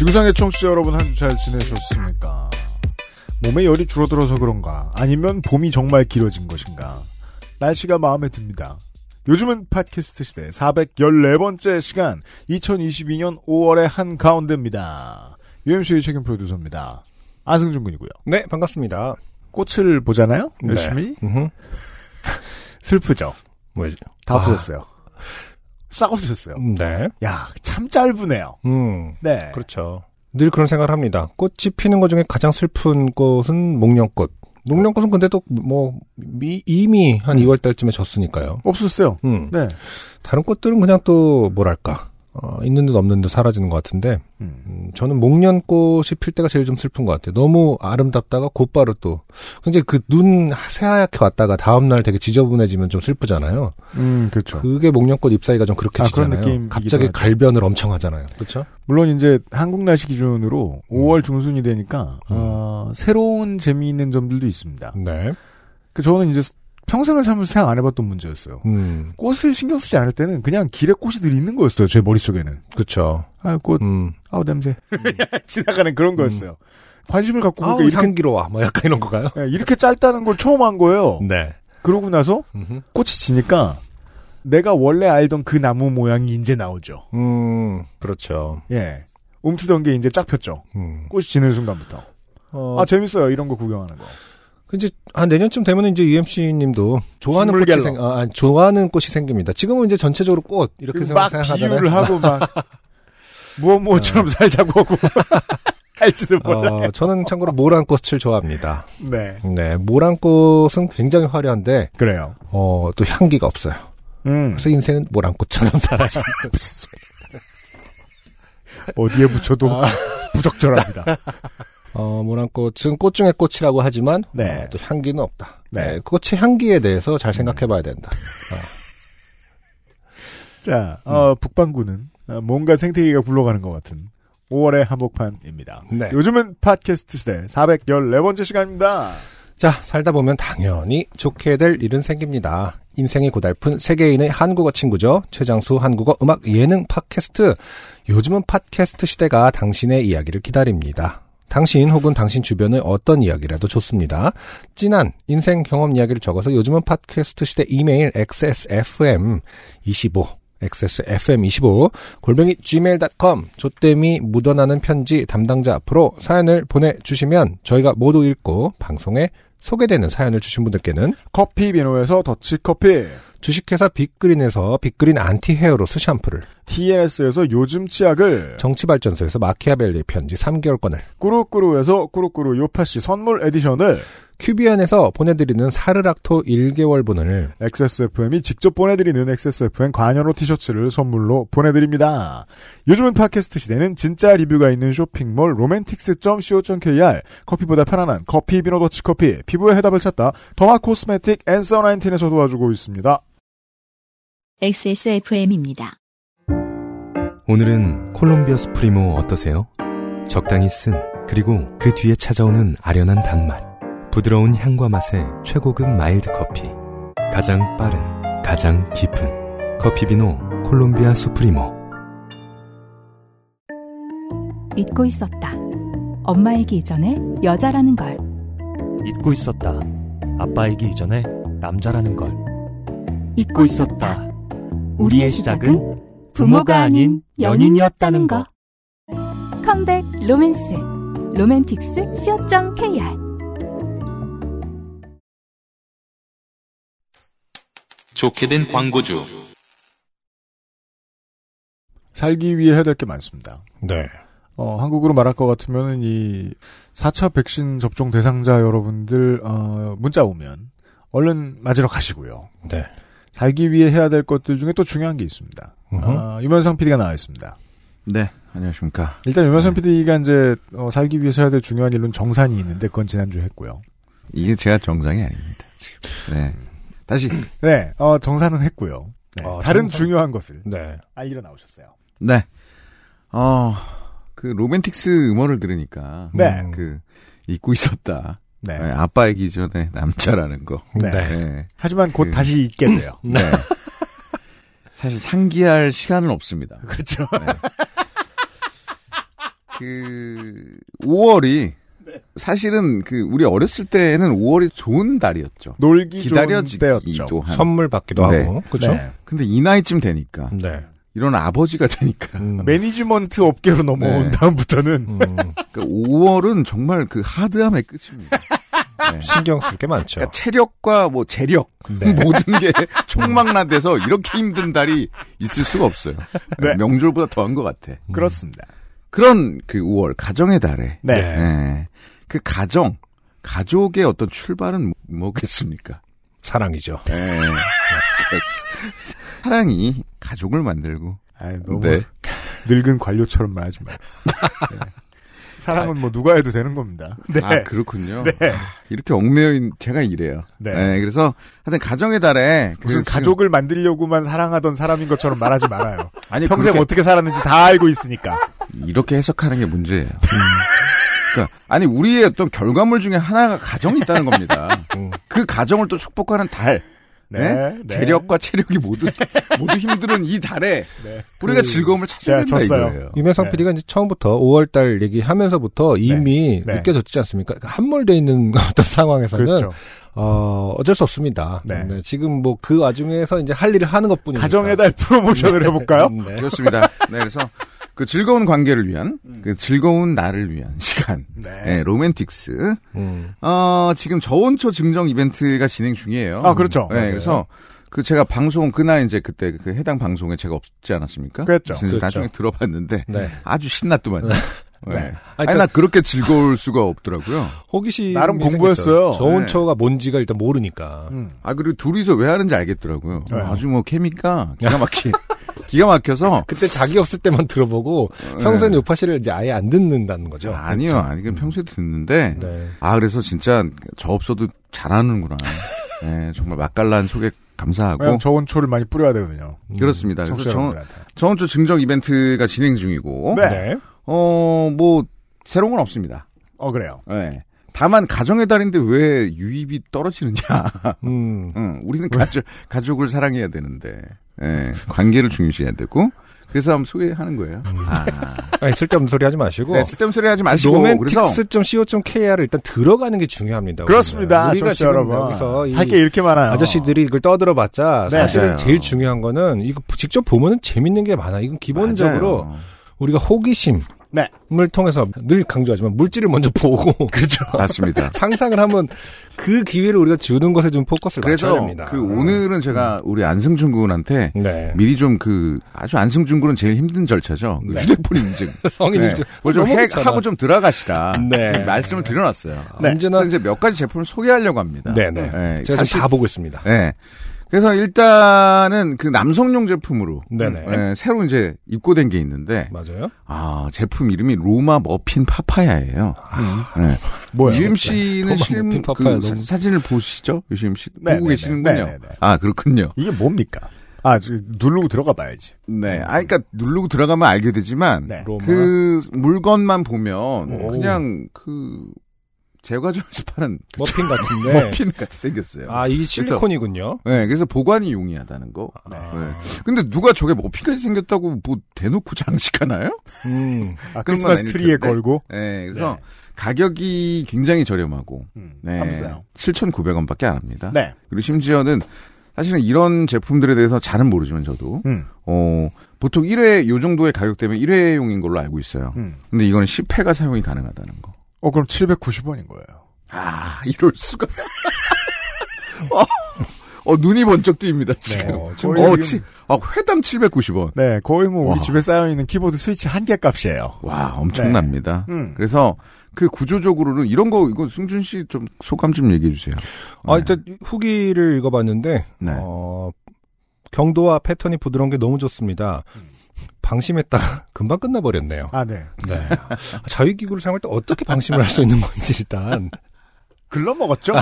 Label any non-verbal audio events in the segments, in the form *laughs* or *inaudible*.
지구상의 청취자 여러분 한 주 잘 지내셨습니까? 몸에 열이 줄어들어서 그런가? 아니면 봄이 정말 길어진 것인가? 날씨가 마음에 듭니다. 요즘은 팟캐스트 시대 414번째 시간 2022년 5월의 한 가운데입니다. UMC의 책임 프로듀서입니다. 안승준 군이고요. 네, 반갑습니다. 꽃을 보잖아요? 열심히? 네. 슬프죠? 뭐지? 다 아. 없어졌어요. 싹 없어졌어요. 네. 야, 참 짧으네요. 음. 네. 그렇죠. 늘 그런 생각을 합니다. 꽃이 피는 것 중에 가장 슬픈 꽃은 목련꽃. 목련꽃은 근데 또뭐 이미 한 음. 2월 달쯤에 졌으니까요. 없었어요. 음. 네. 다른 꽃들은 그냥 또 뭐랄까 어, 있는 듯 없는 듯 사라지는 것 같은데 음. 음, 저는 목련꽃이 필 때가 제일 좀 슬픈 것 같아요. 너무 아름답다가 곧바로 또 굉장히 그눈 새하얗게 왔다가 다음 날 되게 지저분해지면 좀 슬프잖아요. 음, 그렇죠. 그게 목련꽃 잎사이가 좀 그렇게 아, 지잖아요. 갑자기 하죠. 갈변을 엄청 하잖아요. 그렇죠? 물론 이제 한국 날씨 기준으로 5월 중순이 되니까 음. 어, 새로운 재미있는 점들도 있습니다. 네. 그 저는 이제 평생을 살면서 생각 안 해봤던 문제였어요. 음, 꽃을 신경 쓰지 않을 때는 그냥 길에 꽃이 늘 있는 거였어요. 제 머릿속에는. 그렇죠. 아, 꽃, 음. 아우 냄새. *laughs* 지나가는 그런 거였어요. 관심을 갖고 아우, 보니까 이렇게, 향기로워. 뭐 약간 이런 거가요? 예, 이렇게 짧다는 걸 처음 한 거예요. 네. 그러고 나서 음흠. 꽃이 지니까 내가 원래 알던 그 나무 모양이 이제 나오죠. 음, 그렇죠. 예. 움트던 게 이제 쫙 폈죠. 음. 꽃이 지는 순간부터. 어, 아, 재밌어요. 이런 거 구경하는 거. 그 이제 한 내년쯤 되면 이제 UMC님도 좋아하는 꽃이 식물갤러. 생, 아, 아니, 좋아하는 꽃이 생깁니다. 지금은 이제 전체적으로 꽃 이렇게 그리고 막 생각하잖아요. 비유를 하고 막 *laughs* 무엇 무엇처럼 살자고 하고 *laughs* 할지도 몰라. 어, 저는 참고로 모란꽃을 좋아합니다. 네. 네, 모란꽃은 굉장히 화려한데 그래요. 어, 또 향기가 없어요. 음. 그래서 인생은 모란꽃처럼 *laughs* 살아요. 어디에 붙여도 부적절합니다. 어, 모란꽃은 꽃 중의 꽃이라고 하지만 네. 어, 또 향기는 없다. 네. 네, 꽃의 향기에 대해서 잘 생각해봐야 된다. *laughs* 자, 어, 북반구는 어, 뭔가 생태계가 굴러가는 것 같은 5월의 한복판입니다. 네. 요즘은 팟캐스트 시대 414번째 시간입니다. 자, 살다 보면 당연히 좋게 될 일은 생깁니다. 인생이 고달픈 세계인의 한국어 친구죠. 최장수 한국어 음악 예능 팟캐스트. 요즘은 팟캐스트 시대가 당신의 이야기를 기다립니다. 당신 혹은 당신 주변의 어떤 이야기라도 좋습니다. 진한 인생 경험 이야기를 적어서 요즘은 팟캐스트 시대 이메일 xsfm25 xsfm25 골뱅이 gmail.com 조땜이 묻어나는 편지 담당자 앞으로 사연을 보내주시면 저희가 모두 읽고 방송에 소개되는 사연을 주신 분들께는 커피 비노에서 더치커피, 주식회사 빅그린에서 빅그린 anti hair loss 샴푸를 TNS에서 요즘 치약을, 정치발전소에서 마키아벨리 편지 3개월권을 꾸루꾸루에서 꾸루꾸루 요파시 선물 edition을 큐비안에서 보내드리는 사르락토 1개월분을 XSFM이 직접 보내드리는 XSFM 관여로 티셔츠를 선물로 보내드립니다. 요즘은 팟캐스트 시대는 진짜 리뷰가 있는 쇼핑몰 로맨틱스.co.kr 커피보다 편안한 커피 비노 더치 커피 피부의 해답을 찾다 derma cosmetic 앤서 19에서 도와주고 있습니다. XSFM입니다. 오늘은 콜롬비아 수프리모 어떠세요? 적당히 쓴 그리고 그 뒤에 찾아오는 아련한 단맛 부드러운 향과 맛의 최고급 mild 커피 가장 빠른 가장 깊은 커피비노 콜롬비아 수프리모 잊고 있었다. 엄마이기 이전에 여자라는 걸. 잊고 있었다. 아빠이기 이전에 남자라는 걸. 잊고 있었다. 우리의 시작은 부모가 아닌 연인이었다는 거. 컴백 로맨스. 로맨틱스 co.kr 좋게 된 광고주. 살기 위해 해야 될 게 많습니다. 네. 어, 한국으로 말할 것 같으면은 이 4차 백신 접종 대상자 여러분들 어, 문자 오면 얼른 맞으러 가시고요. 네. 살기 위해 해야 될 것들 중에 또 중요한 게 있습니다. 아, 유면상 PD가 나와 있습니다. 네. 안녕하십니까. 일단 유명선 PD가 이제 어, 살기 위해서 해야 될 중요한 일은 정산이 있는데 그건 지난주에 했고요. 이게 제가 정상이 아닙니다. 네. 다시. *clears throat* 네, 어, 정산은 했고요. 네, 어, 다른 정산. 중요한 것을 네. 알리러 나오셨어요. 네. 어, 그 로맨틱스 음원을 들으니까. 네. 그, 잊고 있었다. 네. 네, 아빠이기 전에 남자라는 거. 네. 네. 하지만 곧 그- 다시 잊게 돼요. *laughs* 네. 사실 상기할 시간은 없습니다. 그렇죠. 그 5월이 사실은 그 우리 어렸을 때는 5월이 좋은 달이었죠. 놀기 좋은 기다려지기도 때였죠. 한. 선물 받기도 네. 하고. 그렇죠? 네. 근데 이 나이쯤 되니까 네. 이런 아버지가 되니까 음. *laughs* 매니지먼트 업계로 넘어온 네. 다음부터는 음. 그 5월은 정말 그 하드함의 끝입니다. *laughs* 네. 신경 쓸 게 많죠. 그러니까 체력과 뭐 재력 네. 모든 게 *laughs* 총망라돼서 이렇게 힘든 달이 있을 수가 없어요. 네. 명절보다 더한 것 같아. 그렇습니다. 그런 그 5월 가정의 달에 네. 네. 그 가정 가족의 어떤 출발은 뭐겠습니까? 사랑이죠. 네. 사랑이 가족을 만들고 아이, 너무 네. 늙은 관료처럼 말하지 말고. 네. 사랑은 뭐 누가 해도 되는 겁니다. 네. 아 그렇군요. 네. 아, 이렇게 얽매인 제가 이래요. 네. 네. 그래서 하여튼 가정의 달에 그 무슨 지금- 가족을 만들려고만 사랑하던 사람인 것처럼 말하지 말아요. *laughs* 아니 평생 그렇게 어떻게 살았는지 다 알고 있으니까. 이렇게 해석하는 게 문제예요. 그러니까 아니 우리의 어떤 결과물 중에 하나가 가정이 있다는 겁니다. 음. *laughs* 그 가정을 또 축복하는 달. 네? 네. 재력과 체력이 모두 *laughs* 모두 힘든 이 달에 네. 우리가 그- 즐거움을 찾아야 제가 된다 졌어요. 이거예요. 유명상 네. PD가 이제 처음부터 5월달 얘기하면서부터 이미 네. 느껴졌지 않습니까? 그러니까 함몰돼 있는 *laughs* 어떤 상황에서는 그렇죠. 어, 어쩔 수 없습니다. 네. 네, 지금 뭐 그 와중에서 이제 할 일을 하는 것뿐이니까. 가정의 달 프로모션을 해볼까요? *laughs* 네. 그렇습니다. 네, 그래서 그 즐거운 관계를 위한 그 즐거운 나를 위한 *laughs* 시간. 네. 네, 로맨틱스. 음. 어, 지금 저온초 증정 이벤트가 진행 중이에요. 아, 그렇죠. 네, 맞아요. 그래서 그 제가 방송 그날 이제 그때 그 해당 방송에 제가 없지 않았습니까? 그랬죠. 그랬죠. 나중에 들어봤는데 네. 아주 신났더만요. *laughs* 네. 네. 아니, 아니, 그러니까 나 그렇게 즐거울 수가 없더라고요. 호기심 나름 공부했어요. 저온초가 뭔지가 일단 모르니까. 음. 아, 그리고 둘이서 왜 하는지 알겠더라고요. 네. 아주 뭐 케미가 기가 막히, *laughs* 기가 막혀서. *laughs* 그때 자기 없을 때만 들어보고 평소에는 요파 씨를 이제 아예 안 듣는다는 거죠. 네. 아니요, 아니, 그건 평소에 듣는데. 네. 아, 그래서 진짜 저 없어도 잘하는구나. *laughs* 네, 정말 맛깔난 소개 감사하고. 저온초를 많이 뿌려야 되거든요. 그렇습니다. 그래서 저. 저번주 증정 이벤트가 진행 중이고. 네. 네. 어, 뭐, 새로운 건 없습니다. 어, 그래요. 네. 다만 가정의 달인데 왜 유입이 떨어지느냐. *laughs* 음. 응, 우리는 가족, 가족을 사랑해야 되는데, 예, 관계를 중요시해야 되고, 그래서 한번 소개하는 거예요. 아, 아니, 쓸데없는 소리 하지 마시고. 네, 쓸데없는 소리 하지 마시고, 로맨틱스.co.kr을 일단 들어가는 게 중요합니다. 그렇습니다. 우리가 지금 여러분. 여기서 이살게 이렇게 많아요. 아저씨들이 이걸 떠들어봤자 네. 사실은 맞아요. 제일 중요한 거는 이거 직접 보면은 재밌는 게 많아. 이건 기본적으로 맞아요. 우리가 호기심 을 네. 통해서 늘 강조하지만 물질을 먼저 *laughs* 보고 그렇죠. 맞습니다. *laughs* 상상을 하면 그 기회를 우리가 주는 것에 좀 포커스를 맞춰야 그래서, 됩니다. 그, 오늘은 제가 우리 안승준 군한테, 네. 미리 좀 그, 아주 안승준 군은 제일 힘든 절차죠. 그 네. 휴대폰 인증. *laughs* 성인이 네. 좀, 그걸 좀 너무 해, 귀찮아. 하고 좀 들어가시라. 네. 말씀을 드려놨어요. 네. 언제나 이제 몇 가지 제품을 소개하려고 합니다. 네네. 네, 제가 사실- 지금 다 보고 있습니다. 네. 그래서 일단은 그 남성용 제품으로 네네. 네, 새로 이제 입고된 게 있는데 맞아요? 아 제품 이름이 로마 머핀 파파야예요. 네. 뭐예요? 지금 씨는 로마 실 머핀 그 사- 사진을 보시죠? 요즘 씨 네, 보고 네, 계시는군요. 네, 네, 네. 아 그렇군요. 이게 뭡니까? 아, 저, 누르고 들어가 봐야지. 네. 아 그러니까 누르고 들어가면 알게 되지만 네. 그 물건만 보면 오. 그냥 그 제과점에서 파는 머핀 같은데. *laughs* 머핀 같이 생겼어요. 아, 이 실리콘이군요. 네, 그래서 보관이 용이하다는 거. 네. 네. 근데 누가 저게 머핀까지 생겼다고 뭐 대놓고 장식하나요? 음. *laughs* 아, 크리스마스 트리에 텐데. 걸고. 네, 그래서 가격이 굉장히 저렴하고, 음, 네, 감사해요. 7,900원밖에 안 합니다. 네. 그리고 심지어는 사실은 이런 제품들에 대해서 잘은 모르지만 저도, 음, 어, 보통 1회, 요 정도의 가격대면 1회용인 걸로 알고 있어요. 음. 근데 이거는 10회가 사용이 가능하다는 거. 어, 그럼 790원인 거예요. 아, 이럴 수가. *laughs* 어, 어, 눈이 번쩍 뜨입니다, 지금. 어, 지금 어, 지금- 치, 아, 회당 790원. 네, 거의 뭐 우리 와. 집에 쌓여있는 키보드 스위치 한 개 값이에요. 와, 엄청납니다. 음. 그래서 그 구조적으로는 이런 거, 이거 승준 씨 좀 소감 좀 얘기해 주세요. 아, 네. 일단 후기를 읽어봤는데 네. 어, 경도와 패턴이 부드러운 게 너무 좋습니다. 방심했다가 *laughs* 금방 끝나버렸네요. 아, 네. 네. 자위기구를 사용할 때 어떻게 방심을 할 수 있는 건지 일단. 글러 먹었죠?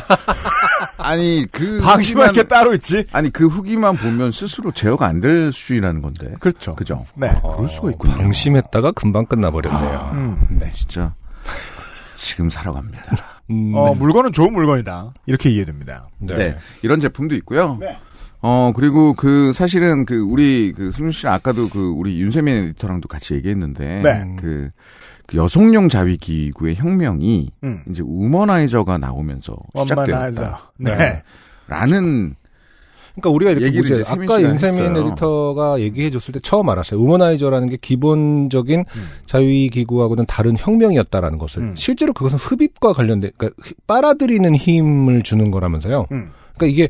*laughs* 아니 그 *laughs* 방심할 게 후기만- 따로 있지? 아니 그 후기만 보면 스스로 제어가 안 될 수준이라는 건데. 그렇죠. 그죠? 네. 아, 그럴 수가 있군요. 방심했다가 금방 끝나버렸네요. 음. 네. 진짜 지금 사러 갑니다. 음, 어, 네. 물건은 좋은 물건이다. 이렇게 이해됩니다. 네. 네. 이런 제품도 있고요. 네. 어, 그리고 그 사실은 그 우리 그 승준 씨는 아까도 그 우리 윤세민 에디터랑도 같이 얘기했는데 네. 그, 그 여성용 자위기구의 혁명이 음. 이제 우머나이저가 나오면서. 시작되었다. 네. 라는 그러니까 우리가 이렇게 얘기를. 이제 아까 윤세민 했어요. 에디터가 얘기해 줬을 때 처음 알았어요. 우머나이저라는 게 기본적인 음. 자위 기구하고는 다른 혁명이었다라는 것을. 음. 실제로 그것은 흡입과 관련된, 그러니까 흡- 빨아들이는 힘을 주는 거라면서요. 음. 그러니까 이게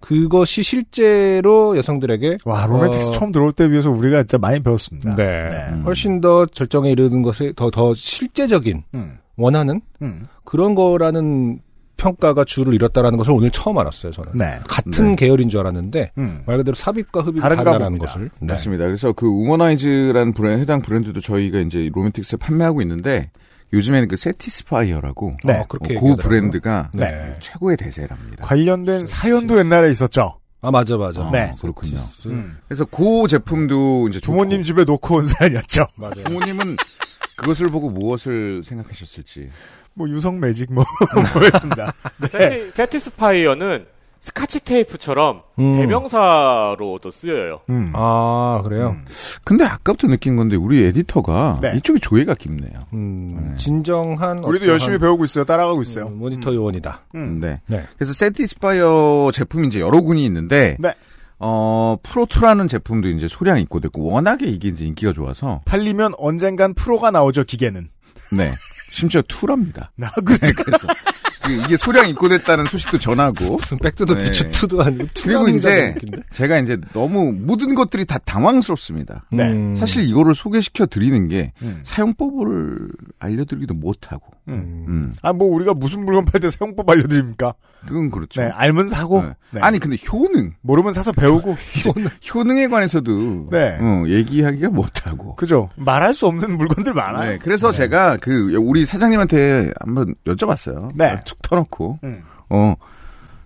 그것이 실제로 여성들에게 와, 로맨틱스 어, 처음 들어올 때 비해서 우리가 진짜 많이 배웠습니다. 네. 음. 훨씬 더 절정에 이르는 것에 더, 더 실제적인, 음. 원하는 음. 그런 거라는 평가가 줄을 잃었다라는 것을 오늘 처음 알았어요, 저는. 네. 같은 네. 계열인 줄 알았는데, 음. 말 그대로 삽입과 흡입이 다른가 다르다는. 것을. 네. 맞습니다. 그래서 그 우머나이즈라는 브랜드, 해당 브랜드도 저희가 이제 로맨틱스에 판매하고 있는데 요즘에는 그 세티스파이어라고 네. 어, 그렇게 그. 브랜드가 네. 최고의 대세랍니다. 관련된 사연도 옛날에 있었죠. 아, 맞아, 맞아. 아, 네. 그렇군요. 음. 그래서 그 제품도 이제 부모님 좋고 집에 놓고 온 사연이었죠. *laughs* 맞아요. 부모님은 그것을 보고 무엇을 생각하셨을지. 뭐 유성 매직 뭐 *laughs* 뭐였습니다. *laughs* 세티, 세티스파이어는 스카치 테이프처럼 음. 대명사로도 쓰여요. 음. 아, 그래요? 음. 근데 아까부터 느낀 건데 우리 에디터가 네. 이쪽이 조예가 깊네요. 음, 네. 진정한. 우리도 열심히 배우고 있어요. 따라가고 음, 있어요. 모니터 요원이다. 음. 네. 네. 그래서 세티스파이어 제품이 이제 여러 군이 있는데 네. 어 프로2라는 제품도 이제 소량 입고됐고 워낙에 이게 이제 인기가 좋아서 팔리면 언젠간 프로가 나오죠. 기계는. 네 심지어 2랍니다. 나 *laughs* 그렇죠. 그래서 그 이게 소량 입고됐다는 소식도 전하고 무슨 Back to the 네. 퓨처 2도 아니고 그리고 이제? 제가 이제 너무 모든 것들이 다 당황스럽습니다. 네. 음. 사실 이거를 소개시켜 드리는 게 음. 사용법을 알려드리기도 못하고, 음. 음, 아, 뭐, 우리가 무슨 물건 팔 때 사용법 알려드립니까? 그건 그렇죠. 네, 알면 사고. 네. 네. 아니 근데 효능, 모르면 사서 배우고. *laughs* 효능 에 관해서도 네. 어, 얘기하기가 못하고. 그죠. 말할 수 없는 물건들 많아요. 네, 그래서 제가 그 우리 사장님한테 한번 여쭤봤어요. 네. 툭 터놓고 음. 어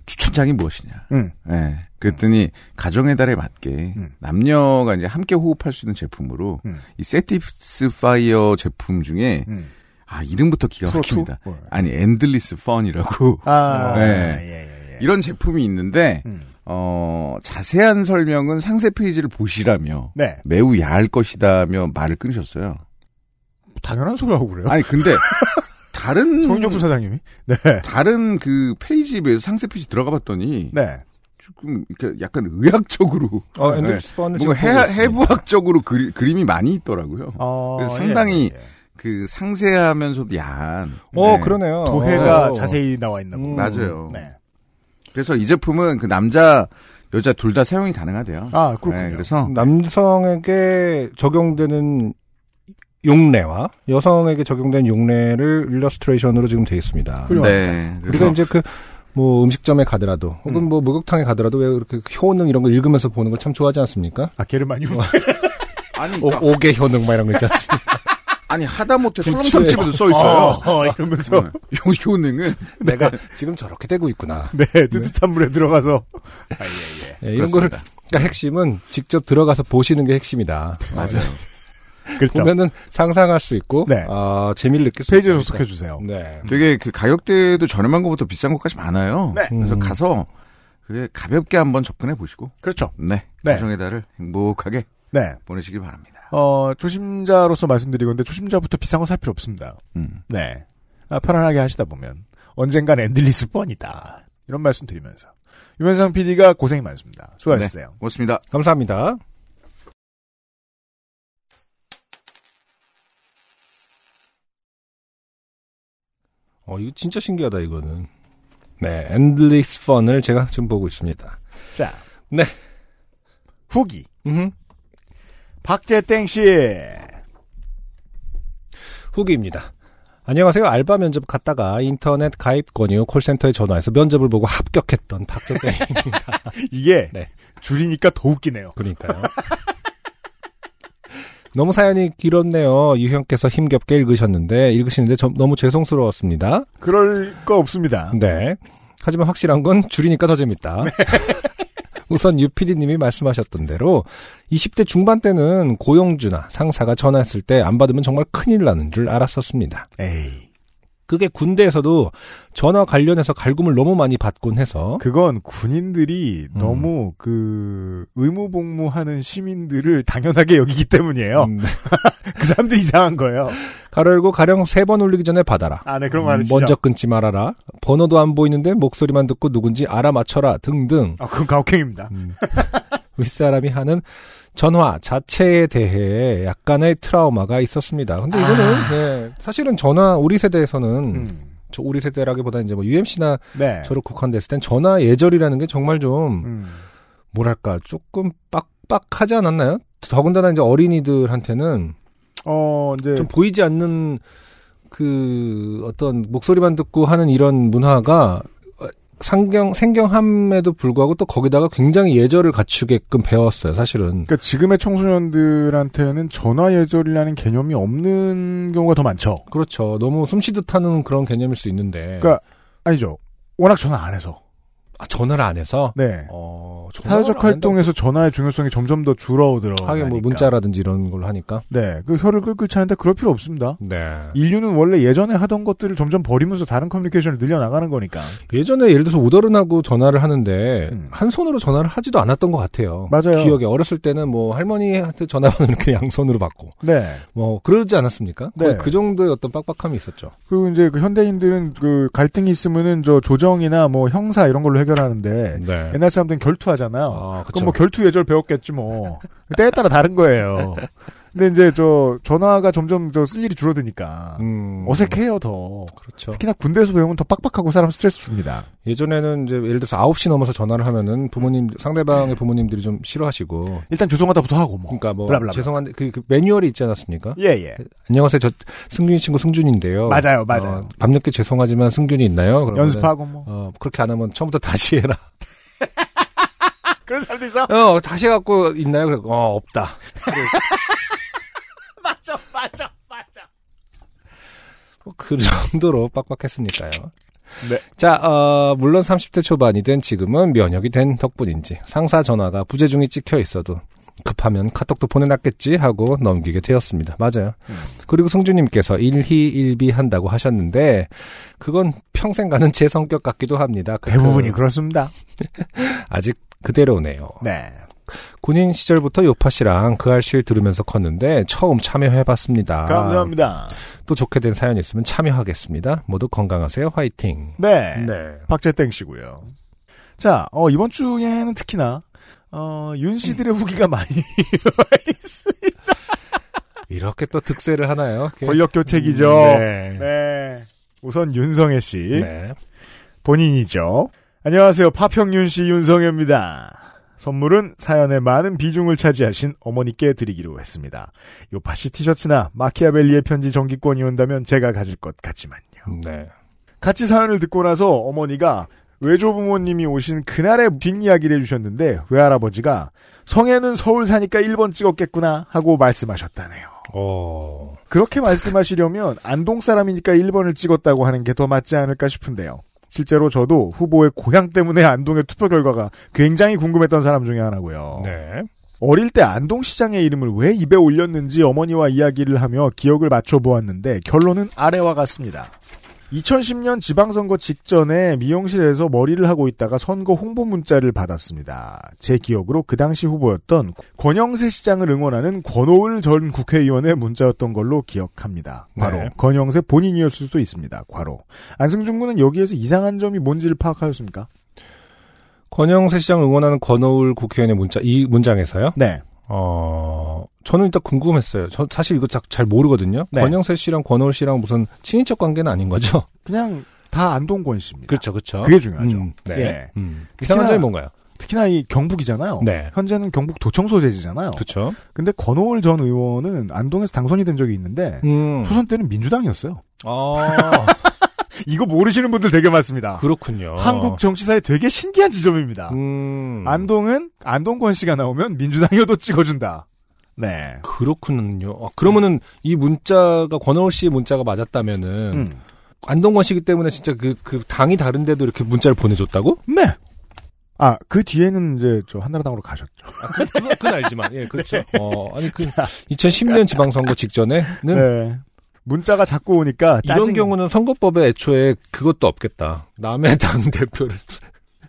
추천작이 무엇이냐. 음. 네, 그랬더니 가정의 달에 맞게 음. 남녀가 이제 함께 호흡할 수 있는 제품으로 음. 이 Satisfyer 제품 중에 음. 아 이름부터 기가? 막힙니다. 뭐. 아니 Endless Fun이라고 아, 네. *laughs* 예, 예, 예. 이런 제품이 있는데 음. 어 자세한 설명은 상세 페이지를 보시라며 네. 매우 야할 것이다며 말을 끊으셨어요. 당연한 소리 하고 그래요. 아니 근데 *laughs* 다른 송영주 사장님이. 네. 다른 그 페이지에 상세 페이지 들어가 봤더니 네. 조금 이렇게 약간 의학적으로 어, 네. 뭔가 해. 해부학적으로 그리, 그림이 많이 있더라고요. 어, 그래서 상당히 예, 예. 그 상세하면서도 야한. 어, 네. 그러네요. 도해가 어. 자세히 나와 있나 보고. 음. 맞아요. 네. 그래서 이 제품은 그 남자 여자 둘 다 사용이 가능하대요. 아, 그렇군요. 네, 그래서 남성에게 적용되는 용례와 여성에게 적용된 용례를 일러스트레이션으로 지금 되어 있습니다. 훌륭합니다. 네. 우리가 그래서 이제 그, 뭐 음식점에 가더라도, 혹은 음. 뭐 목욕탕에 가더라도 왜 그렇게 효능 이런 거 읽으면서 보는 걸 참 좋아하지 않습니까? 아, 걔를 많이 *laughs* 아니 오, 그러니까, 오 개 효능 막 이런 거 있지 않습니까? *laughs* 아니 하다못해 부추에- 설렁탕집에도 써 있어요. 어, 이러면서 어, 요 효능은 *laughs* 내가 지금 저렇게 되고 있구나. 네, 뜨뜻한 물에 들어가서 아, 예, 예. 예, 이런 거를, 그렇습니다. 그러니까 핵심은 직접 들어가서 보시는 게 핵심이다. 맞아요. 그렇죠. 보면은 상상할 수 있고, 네. 아, 재미를 느낄 수 페이지에. 접속해 주세요. 네. 되게 그 가격대도 저렴한 것부터 비싼 것까지 많아요. 네. 그래서 음. 가서 그게 가볍게 한번 접근해 보시고 그렇죠. 네. 네. 가정의 달을 행복하게 네. 보내시기 바랍니다. 어, 초심자로서 말씀드리건데 초심자부터 비싼 거 살 필요 없습니다. 음. 네. 아, 편안하게 하시다 보면 언젠간 Endless Fun이다. 이런 말씀 드리면서 유현상 PD가 고생이 많습니다. 수고하셨어요. 고맙습니다. 감사합니다. 어, 이거 진짜 신기하다, 이거는. 네, Endless Fun을 제가 지금 보고 있습니다. 자. 네. 후기. 음흠. 박재땡 씨. 후기입니다. 안녕하세요. 알바 면접 갔다가 인터넷 가입 권유 콜센터에 전화해서 면접을 보고 합격했던 박재땡입니다. *laughs* 이게 네. 줄이니까 더 웃기네요. 그러니까요. 너무 사연이 길었네요. 유형께서 힘겹게 읽으셨는데 읽으시는데 저- 너무 죄송스러웠습니다. 그럴 거 없습니다. 네. 하지만 확실한 건 줄이니까 더 재밌다. *laughs* 우선 유PD님이 말씀하셨던 대로 20대 중반 때는 고용주나 상사가 전화했을 때 안 받으면 정말 큰일 나는 줄 알았었습니다. 에이. 그게 군대에서도 전화 관련해서 갈굼을 너무 많이 받곤 해서 그건 군인들이 음. 너무 그 의무 복무하는 시민들을 당연하게 여기기 때문이에요. 음, *laughs* 그 사람들이 이상한 거예요. 가로 열고 가령 세 번 울리기 전에 받아라. 아, 네, 그런 거 음, 아시죠? 먼저 끊지 말아라. 번호도 안 보이는데 목소리만 듣고 누군지 알아맞혀라 등등. 아, 그건 가혹행입니다. *laughs* 음. 윗사람이 하는 전화 자체에 대해 약간의 트라우마가 있었습니다. 근데 이거는 네, 사실은 전화 우리 세대에서는 아. 음. 저 우리 세대라기보다는 이제 뭐 UMC나 네. 저로 국한됐을 땐 전화 예절이라는 게 정말 좀 음. 뭐랄까 조금 빡빡하지 않았나요? 더군다나 이제 어린이들한테는 어, 이제 좀 보이지 않는 그 어떤 목소리만 듣고 하는 이런 문화가 어, 상경 생경함에도 불구하고 또 거기다가 굉장히 예절을 갖추게끔 배웠어요. 사실은. 그러니까 지금의 청소년들한테는 전화 예절이라는 개념이 없는 경우가 더 많죠. 그렇죠. 너무 숨쉬듯 하는 그런 개념일 수 있는데. 그러니까 아니죠. 워낙 전화 안 해서. 아, 전화를 안 해서. 네. 어, 사회적. 활동에서 전화의 중요성이 점점 더 줄어들어. 하긴 뭐 문자라든지 이런 걸로 하니까. 네, 그 혀를 끌끌 차는데 그럴 필요 없습니다. 네. 인류는 원래 예전에 하던 것들을 점점 버리면서 다른 커뮤니케이션을 늘려나가는 거니까. 예전에 예를 들어서 오더른하고 전화를 하는데 음. 한 손으로 전화를 하지도 않았던 것 같아요. 맞아요. 기억에 어렸을 때는 뭐 할머니한테 전화 받으면 그냥 *laughs* 양손으로 받고 네. 뭐 그러지 않았습니까? 네. 그 정도의 어떤 빡빡함이 있었죠. 그리고 이제 그 현대인들은 그 갈등이 있으면은 저 조정이나 뭐 형사 이런 걸로 해결 하는데 네. 옛날 사람들은 결투하잖아요. 아, 그럼 뭐 결투 예절 배웠겠지 뭐. 때에 따라 다른 거예요. 근데 이제 저 전화가 점점 저 쓸 일이 줄어드니까 음, 어색해요 더. 그렇죠. 특히나 군대에서 배우면 더 빡빡하고 사람 스트레스 줍니다. 예전에는 이제 예를 들어서 9시 넘어서 전화를 하면은 부모님 상대방의 부모님들이 좀 싫어하시고 일단 죄송하다부터 하고 뭐. 그러니까 뭐 블라블라블라. 죄송한데 그, 그 매뉴얼이 있지 않았습니까? 예 예. 안녕하세요. 저 승준이 친구 승준인데요. 맞아요, 맞아요. 어, 밤늦게 죄송하지만 승준이 있나요? 그러면은, 연습하고 뭐. 어, 그렇게 안 하면 처음부터 다시 해라. *laughs* 그런 사람도 있어. 어, 다시 해갖고 있나요? 그래, 어, 없다. *laughs* 맞아 맞아 맞아. 뭐그 정도로 빡빡했으니까요. 네. 자, 어, 물론 30대 초반이 된 지금은 면역이 된 덕분인지 상사 전화가 부재중이 찍혀 있어도 급하면 카톡도 보내놨겠지 하고 넘기게 되었습니다. 맞아요. 음. 그리고 승주님께서 일희일비 한다고 하셨는데 그건 평생 가는 제 성격 같기도 합니다. 그- 대부분이 그렇습니다. *laughs* 아직 그대로네요. 네. 군인 시절부터 요파 씨랑 그 알실 들으면서 컸는데 처음 참여해봤습니다. 감사합니다. 또 좋게 된 사연 있으면 참여하겠습니다. 모두 건강하세요. 화이팅. 네. 네. 박재땡 씨고요. 자, 어, 이번 주에는 특히나 어, 윤 씨들의 후기가 많이 *laughs* 이렇게 또 득세를 하나요? 권력 교체기죠. 네. 네. 우선 윤성애 씨 네. 본인이죠. 안녕하세요. 파평윤 씨 윤성애입니다. 선물은 사연의 많은 비중을 차지하신 어머니께 드리기로 했습니다. 요파시 티셔츠나 마키아벨리의 편지 정기권이 온다면 제가 가질 것 같지만요. 네. 같이 사연을 듣고 나서 어머니가 외조부모님이 오신 그날의 뒷이야기를 해주셨는데 외할아버지가 성에는 서울 사니까 1번 찍었겠구나 하고 말씀하셨다네요. 어. 그렇게 말씀하시려면 안동 사람이니까 1번을 찍었다고 하는 게 더 맞지 않을까 싶은데요. 실제로 저도 후보의 고향 때문에 안동의 투표 결과가 굉장히 궁금했던 사람 중에 하나고요. 네. 어릴 때 안동시장의 이름을 왜 입에 올렸는지 어머니와 이야기를 하며 기억을 맞춰보았는데 결론은 아래와 같습니다. 2010년 지방선거 직전에 미용실에서 머리를 하고 있다가 선거 홍보 문자를 받았습니다. 제 기억으로 그 당시 후보였던 권영세 시장을 응원하는 권오을 전 국회의원의 문자였던 걸로 기억합니다. 바로 네. 권영세 본인이었을 수도 있습니다. 과로. 안승준 군은 여기에서 이상한 점이 뭔지를 파악하였습니까? 권영세 시장 응원하는 권오울 국회의원의 문자, 이 문장에서요? 네. 어, 저는 일단 궁금했어요. 저 사실 이거 자- 잘 모르거든요. 네. 권영세 씨랑 권오울 씨랑 무슨 친인척 관계는 아닌 거죠? *laughs* 그냥 다 안동권 씨입니다. 그렇죠, 그렇죠. 그게 중요하죠. 음, 네. 예. 음. 이상한 점이 뭔가요? 특히나 이 경북이잖아요. 네. 현재는 경북 도청 소재지잖아요. 그렇죠. 근데 권오을 전 의원은 안동에서 당선이 된 적이 있는데 음. 초선 때는 민주당이었어요. 아, *laughs* 이거 모르시는 분들 되게 많습니다. 그렇군요. 한국 정치사에 되게 신기한 지점입니다. 음. 안동은 안동권 씨가 나오면 민주당이어도 찍어준다. 네. 그렇군요. 아, 그러면은 이 문자가 권하올 씨의 문자가 맞았다면은 음. 안동권 씨기 때문에 진짜 그, 그 당이 다른데도 이렇게 문자를 보내줬다고? 네. 아, 그 뒤에는 이제 저 한나라당으로 가셨죠. 아, 그, 그건, 그건 알지만, 예, 그렇죠. *laughs* 어, 아니, 그, 2010년 지방선거 직전에는 네. 문자가 자꾸 오니까 이런 짜증. 경우는 선거법에 애초에 그것도 없겠다. 남의 당 대표를,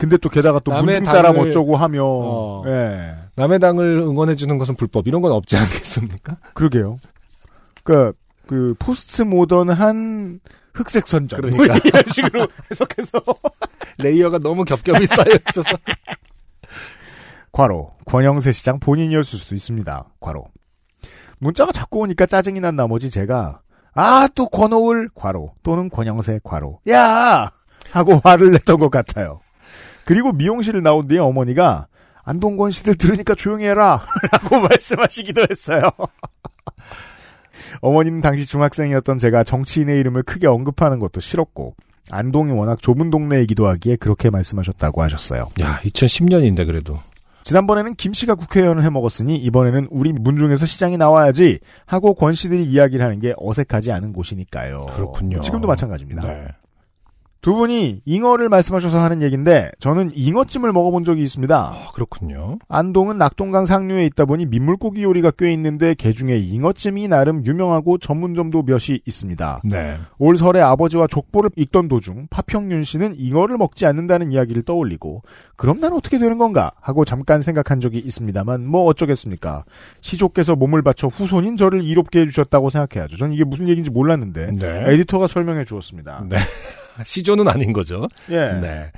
근데 또 게다가 또 문중 사람 당을- 어쩌고 하며. 어. 예. 남의 당을 응원해 주는 것은 불법. 이런 건 없지 않겠습니까? 그러게요. 그니까, 그, 포스트 모던한 흑색 선전. 그러니까. 뭐 이런 식으로 *laughs* 해석해서. layer가 너무 겹겹이 쌓여 있어서. 과로. 권영세 시장 본인이었을 수도 있습니다. 과로. 문자가 자꾸 오니까 짜증이 난 나머지 제가, 아, 또 권오을 과로. 또는 권영세 과로. 야! 하고 화를 냈던 것 같아요. 그리고 미용실 나온 뒤에 어머니가, 안동권 씨들 들으니까 조용히 해라. *laughs* 라고 *laughs* 말씀하시기도 했어요. *laughs* 어머니는 당시 중학생이었던 제가 정치인의 이름을 크게 언급하는 것도 싫었고, 안동이 워낙 좁은 동네이기도 하기에 그렇게 말씀하셨다고 하셨어요. 야, 2010년인데 그래도. 지난번에는 김 씨가 국회의원을 해먹었으니 이번에는 우리 문중에서 시장이 나와야지 하고 권 씨들이 이야기를 하는 게 어색하지 않은 곳이니까요. 그렇군요. 지금도 마찬가지입니다. 네. 두 분이 잉어를 말씀하셔서 하는 얘기인데 저는 잉어찜을 먹어본 적이 있습니다. 아, 그렇군요. 안동은 낙동강 상류에 있다 보니 민물고기 요리가 꽤 있는데 그 중에 잉어찜이 나름 유명하고 전문점도 몇이 있습니다. 네. 올 설에 아버지와 족보를 읽던 도중 파평윤 씨는 잉어를 먹지 않는다는 이야기를 떠올리고 그럼 난 어떻게 되는 건가 하고 잠깐 생각한 적이 있습니다만 뭐 어쩌겠습니까. 시족께서 몸을 바쳐 후손인 저를 이롭게 해주셨다고 생각해야죠. 저는 이게 무슨 얘기인지 몰랐는데 네. 에디터가 설명해 주었습니다. 네. *laughs* 시조는 아닌 거죠. 예. 네.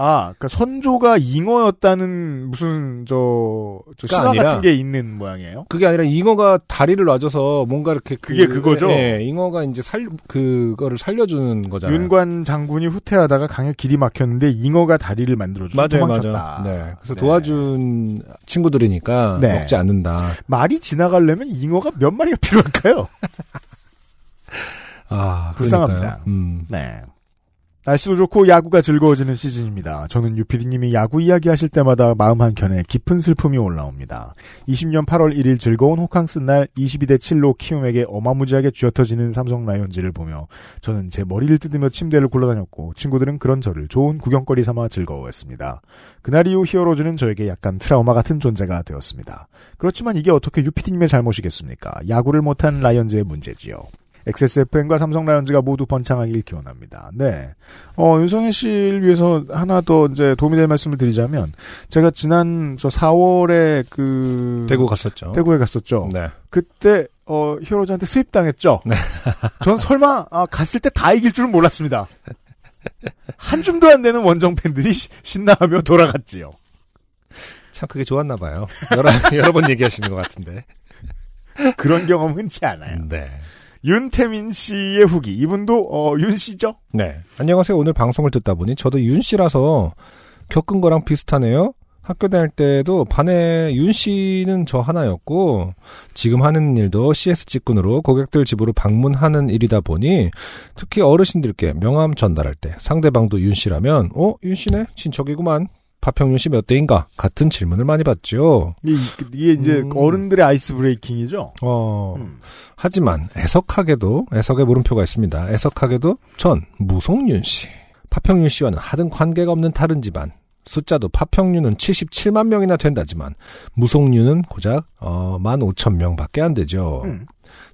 아, 그러니까 선조가 잉어였다는 무슨 저, 저 그가 신화 아니라 같은 게 있는 모양이에요. 그게 아니라 잉어가 다리를 놔줘서 뭔가 이렇게 그- 그게 그거죠? 예, 잉어가 이제 살 그거를 살려주는 거잖아요. 윤관 장군이 후퇴하다가 강에 길이 막혔는데 잉어가 다리를 만들어주고 맞아요, 도망쳤다. 맞아요. 네. 그래서 도와준 친구들이니까 네. 먹지 않는다. 말이 지나가려면 잉어가 몇 마리가 *laughs* 필요할까요? 아, 불쌍합니다. 음. 네. 날씨도 좋고 야구가 즐거워지는 시즌입니다. 저는 유피디님이 야구 이야기하실 때마다 마음 한켠에 깊은 슬픔이 올라옵니다. 20년 8월 1일 즐거운 호캉스 날 22대 7로 키움에게 어마무지하게 쥐어터지는 삼성 라이온즈를 보며 저는 제 머리를 뜯으며 침대를 굴러다녔고 친구들은 그런 저를 좋은 구경거리 삼아 즐거워했습니다. 그날 이후 히어로즈는 저에게 약간 트라우마 같은 존재가 되었습니다. 그렇지만 이게 어떻게 유피디님의 잘못이겠습니까? 야구를 못한 라이온즈의 문제지요. XSFM과 삼성 라이온즈가 모두 번창하길 기원합니다. 네. 어, 윤성혜 씨를 위해서 하나 더 이제 도움이 될 말씀을 드리자면, 제가 지난 저 4월에 그. 대구 갔었죠. 대구에 갔었죠. 네. 그때, 어, 히어로즈한테 수입당했죠. *laughs* 전 설마, 아, 갔을 때 다 이길 줄은 몰랐습니다. 한 줌도 안 되는 원정 팬들이 시- 신나하며 돌아갔지요. 참 그게 좋았나 봐요. 여러, *laughs* 여러 번 얘기하시는 것 같은데. 그런 경험 흔치 않아요. 네. 윤태민 씨의 후기. 이분도, 어, 윤 씨죠? 네. 안녕하세요. 오늘 방송을 듣다 보니 저도 윤 씨라서 겪은 거랑 비슷하네요. 학교 다닐 때도 반에 윤 씨는 저 하나였고 지금 하는 일도 CS 직군으로 고객들 집으로 방문하는 일이다 보니 특히 어르신들께 명함 전달할 때 상대방도 윤 씨라면 어? 윤 씨네? 친척이구만. 파평윤 씨몇 대인가? 같은 질문을 많이 받죠. 이- 이게 이제 음. 어른들의 아이스 브레이킹이죠? 어, 음. 하지만 애석하게도 애석의 물음표가 있습니다. 애석하게도 전 무송윤 씨, 파평윤 씨와는 하등 관계가 없는 다른 집안. 숫자도 파평윤은 77만 명이나 된다지만 무송윤은 고작 어, 15,000명밖에 안 되죠. 음.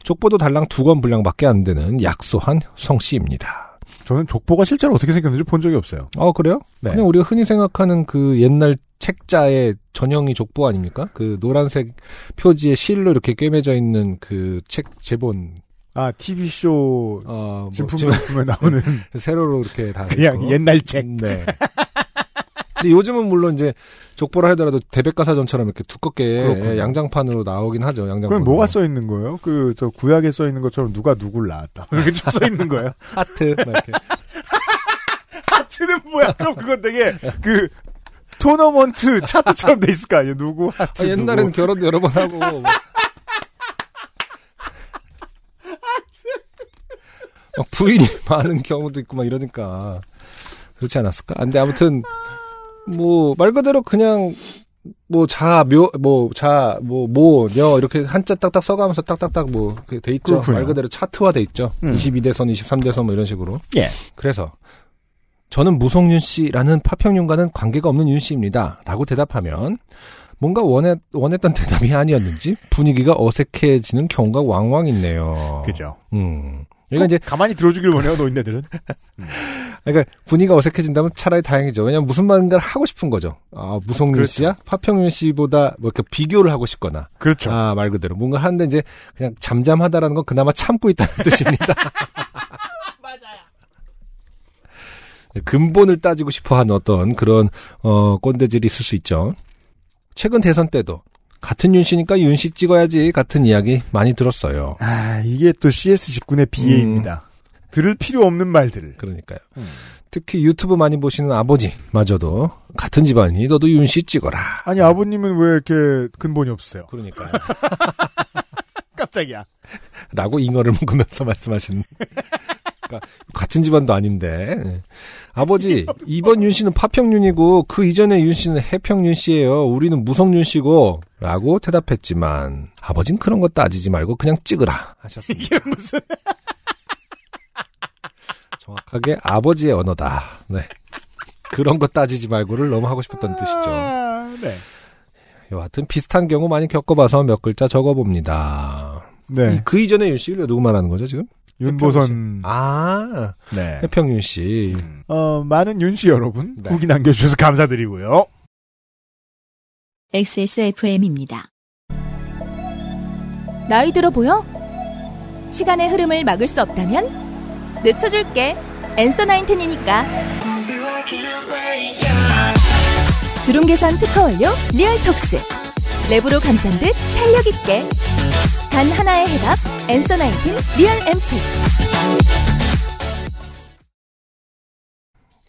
족보도 달랑 두 권 분량밖에 안 되는 약소한 성씨입니다. 저는 족보가 실제로 어떻게 생겼는지 본 적이 없어요. 어 그래요? 네. 그냥 우리가 흔히 생각하는 그 옛날 책자의 전형이 족보 아닙니까? 그 노란색 표지에 실로 이렇게 꿰매져 있는 그 책 제본 아, TV쇼 어, 뭐 진품 명품에 나오는 *laughs* 세로로 이렇게 다 그냥 있고. 옛날 책. 네. 근데 요즘은 물론 이제 족보를 하더라도 대백과사전처럼 이렇게 두껍게 그렇군요. 양장판으로 나오긴 하죠. 양장판. 그럼 뭐가 써 있는 거예요? 그, 저, 구약에 써 있는 것처럼 누가 누굴 낳았다. *laughs* 이렇게 쭉 써 있는 거예요? 하트. *laughs* 하트는 뭐야? 그럼 그건 되게, 그, 토너먼트 차트처럼 돼 있을 거 아니에요? 누구 하트. 아, 옛날에는 누구. 결혼도 여러 번 하고. 뭐. 막 부인이 많은 경우도 있고 막 이러니까 그렇지 않았을까? 아, 근데 아무튼 뭐 말 그대로 그냥 뭐 자, 묘, 뭐 자, 뭐 모, 녀 이렇게 한자 딱딱 써가면서 딱딱딱 뭐 돼 있죠. 그렇군요. 말 그대로 차트화 돼 있죠. 음. 22대선, 23대선 뭐 이런 식으로. 예. 그래서 저는 무송윤 씨라는 파평윤과는 관계가 없는 윤 씨입니다. 라고 대답하면 뭔가 원했, 원했던 대답이 아니었는지 분위기가 어색해지는 경우가 왕왕 있네요. 그죠. 음. 그러니까 이제 가만히 들어주길 원해요, 노인네들은. *laughs* 그러니까 분위기가 어색해진다면 차라리 다행이죠. 왜냐면 무슨 말인가를 하고 싶은 거죠. 아, 무송윤 그렇죠. 씨야? 파평윤 씨보다 뭐 이렇게 비교를 하고 싶거나. 그렇죠. 아, 말 그대로. 뭔가 하는데 이제 그냥 잠잠하다라는 건 그나마 참고 있다는 *laughs* 뜻입니다. *laughs* 맞아요. 근본을 따지고 싶어 하는 어떤 그런, 어, 꼰대질이 있을 수 있죠. 최근 대선 때도 같은 윤 씨니까 윤 씨 찍어야지 같은 이야기 많이 들었어요. 아, 이게 또 CS 직군의 비애입니다. 들을 필요 없는 말들을. 그러니까요. 음. 특히 유튜브 많이 보시는 아버지마저도 같은 집안이 너도 윤 씨 찍어라. 아니, 아버님은 왜 이렇게 근본이 없으세요? 그러니까요. *laughs* 깜짝이야. 라고 잉어를 *laughs* 먹으면서 말씀하시는. *laughs* 그러니까 같은 집안도 아닌데. 예. 아버지, 이번 윤 씨는 파평윤이고 그 이전에 윤 씨는 해평윤 씨예요. 우리는 무성윤 씨고 라고 대답했지만 아버진 그런 거 따지지 말고 그냥 찍으라 하셨습니다. 이게 무슨. *laughs* 정확하게 아버지의 언어다. 네. 그런 거 따지지 말고를 너무 하고 싶었던 뜻이죠. 아, 네. 여하튼 비슷한 경우 많이 겪어봐서 몇 글자 적어봅니다. 네. 이- 그 이전에 윤 씨를 누구 말하는 거죠 지금? 윤보선. 아, 네. 해평윤 씨. 어, 많은 윤 씨 여러분. 네. 후기 남겨주셔서 감사드리고요. XSFM입니다. 나이 들어 보여? 시간의 흐름을 막을 수 없다면 늦춰줄게. 엔서 나인텐이니까. 주름 개선 특허 완료 리얼톡스. 랩으로 감싼 듯 탄력 있게. 단 하나의 해답. Answer Nineteen Real 앰플.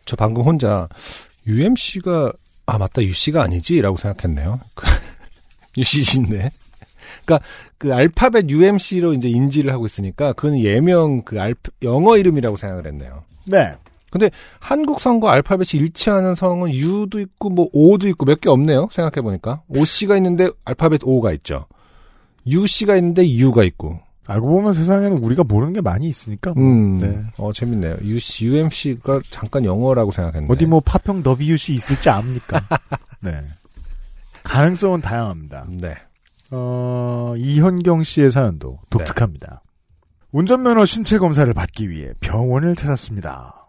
저 방금 혼자 UMC가 아 맞다 UC가 아니지라고 생각했네요. *laughs* UC인데. 그러니까 그 알파벳 UMC로 이제 인지를 하고 있으니까 그건 예명 그 알, 영어 이름이라고 생각을 했네요. 네. 한국 성과 알파벳이 일치하는 성은 U도 있고 뭐 O도 있고 몇 개 없네요. 생각해 보니까 OC가 있는데 알파벳 O가 있죠. UC가 있는데 U가 있고. 알고 보면 세상에는 우리가 모르는 게 많이 있으니까. 뭐. 음, 네. 어 재밌네요. UC, UMC가 잠깐 영어라고 생각했는데. 어디 뭐 파평 WC 있을지 압니까? *laughs* 네. 가능성은 다양합니다. 네. 어, 이현경 씨의 사연도 독특합니다. 운전면허 신체 검사를 받기 위해 병원을 찾았습니다.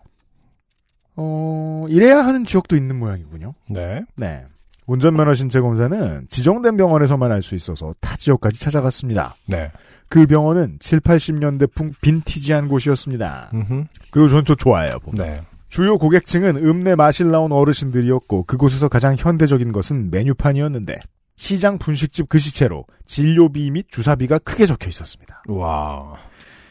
어, 이래야 하는 지역도 있는 모양이군요. 네. 네. 운전면허 신체 검사는 지정된 병원에서만 할 수 있어서 타 지역까지 찾아갔습니다. 네. 그 병원은 7, 80년대 풍 빈티지한 곳이었습니다. 음흠. 그리고 저는 또 좋아해요. 보면. 네. 주요 고객층은 읍내 마실 나온 어르신들이었고 그곳에서 가장 현대적인 것은 메뉴판이었는데 시장 분식집 글씨체로 진료비 및 주사비가 크게 적혀 있었습니다. 와.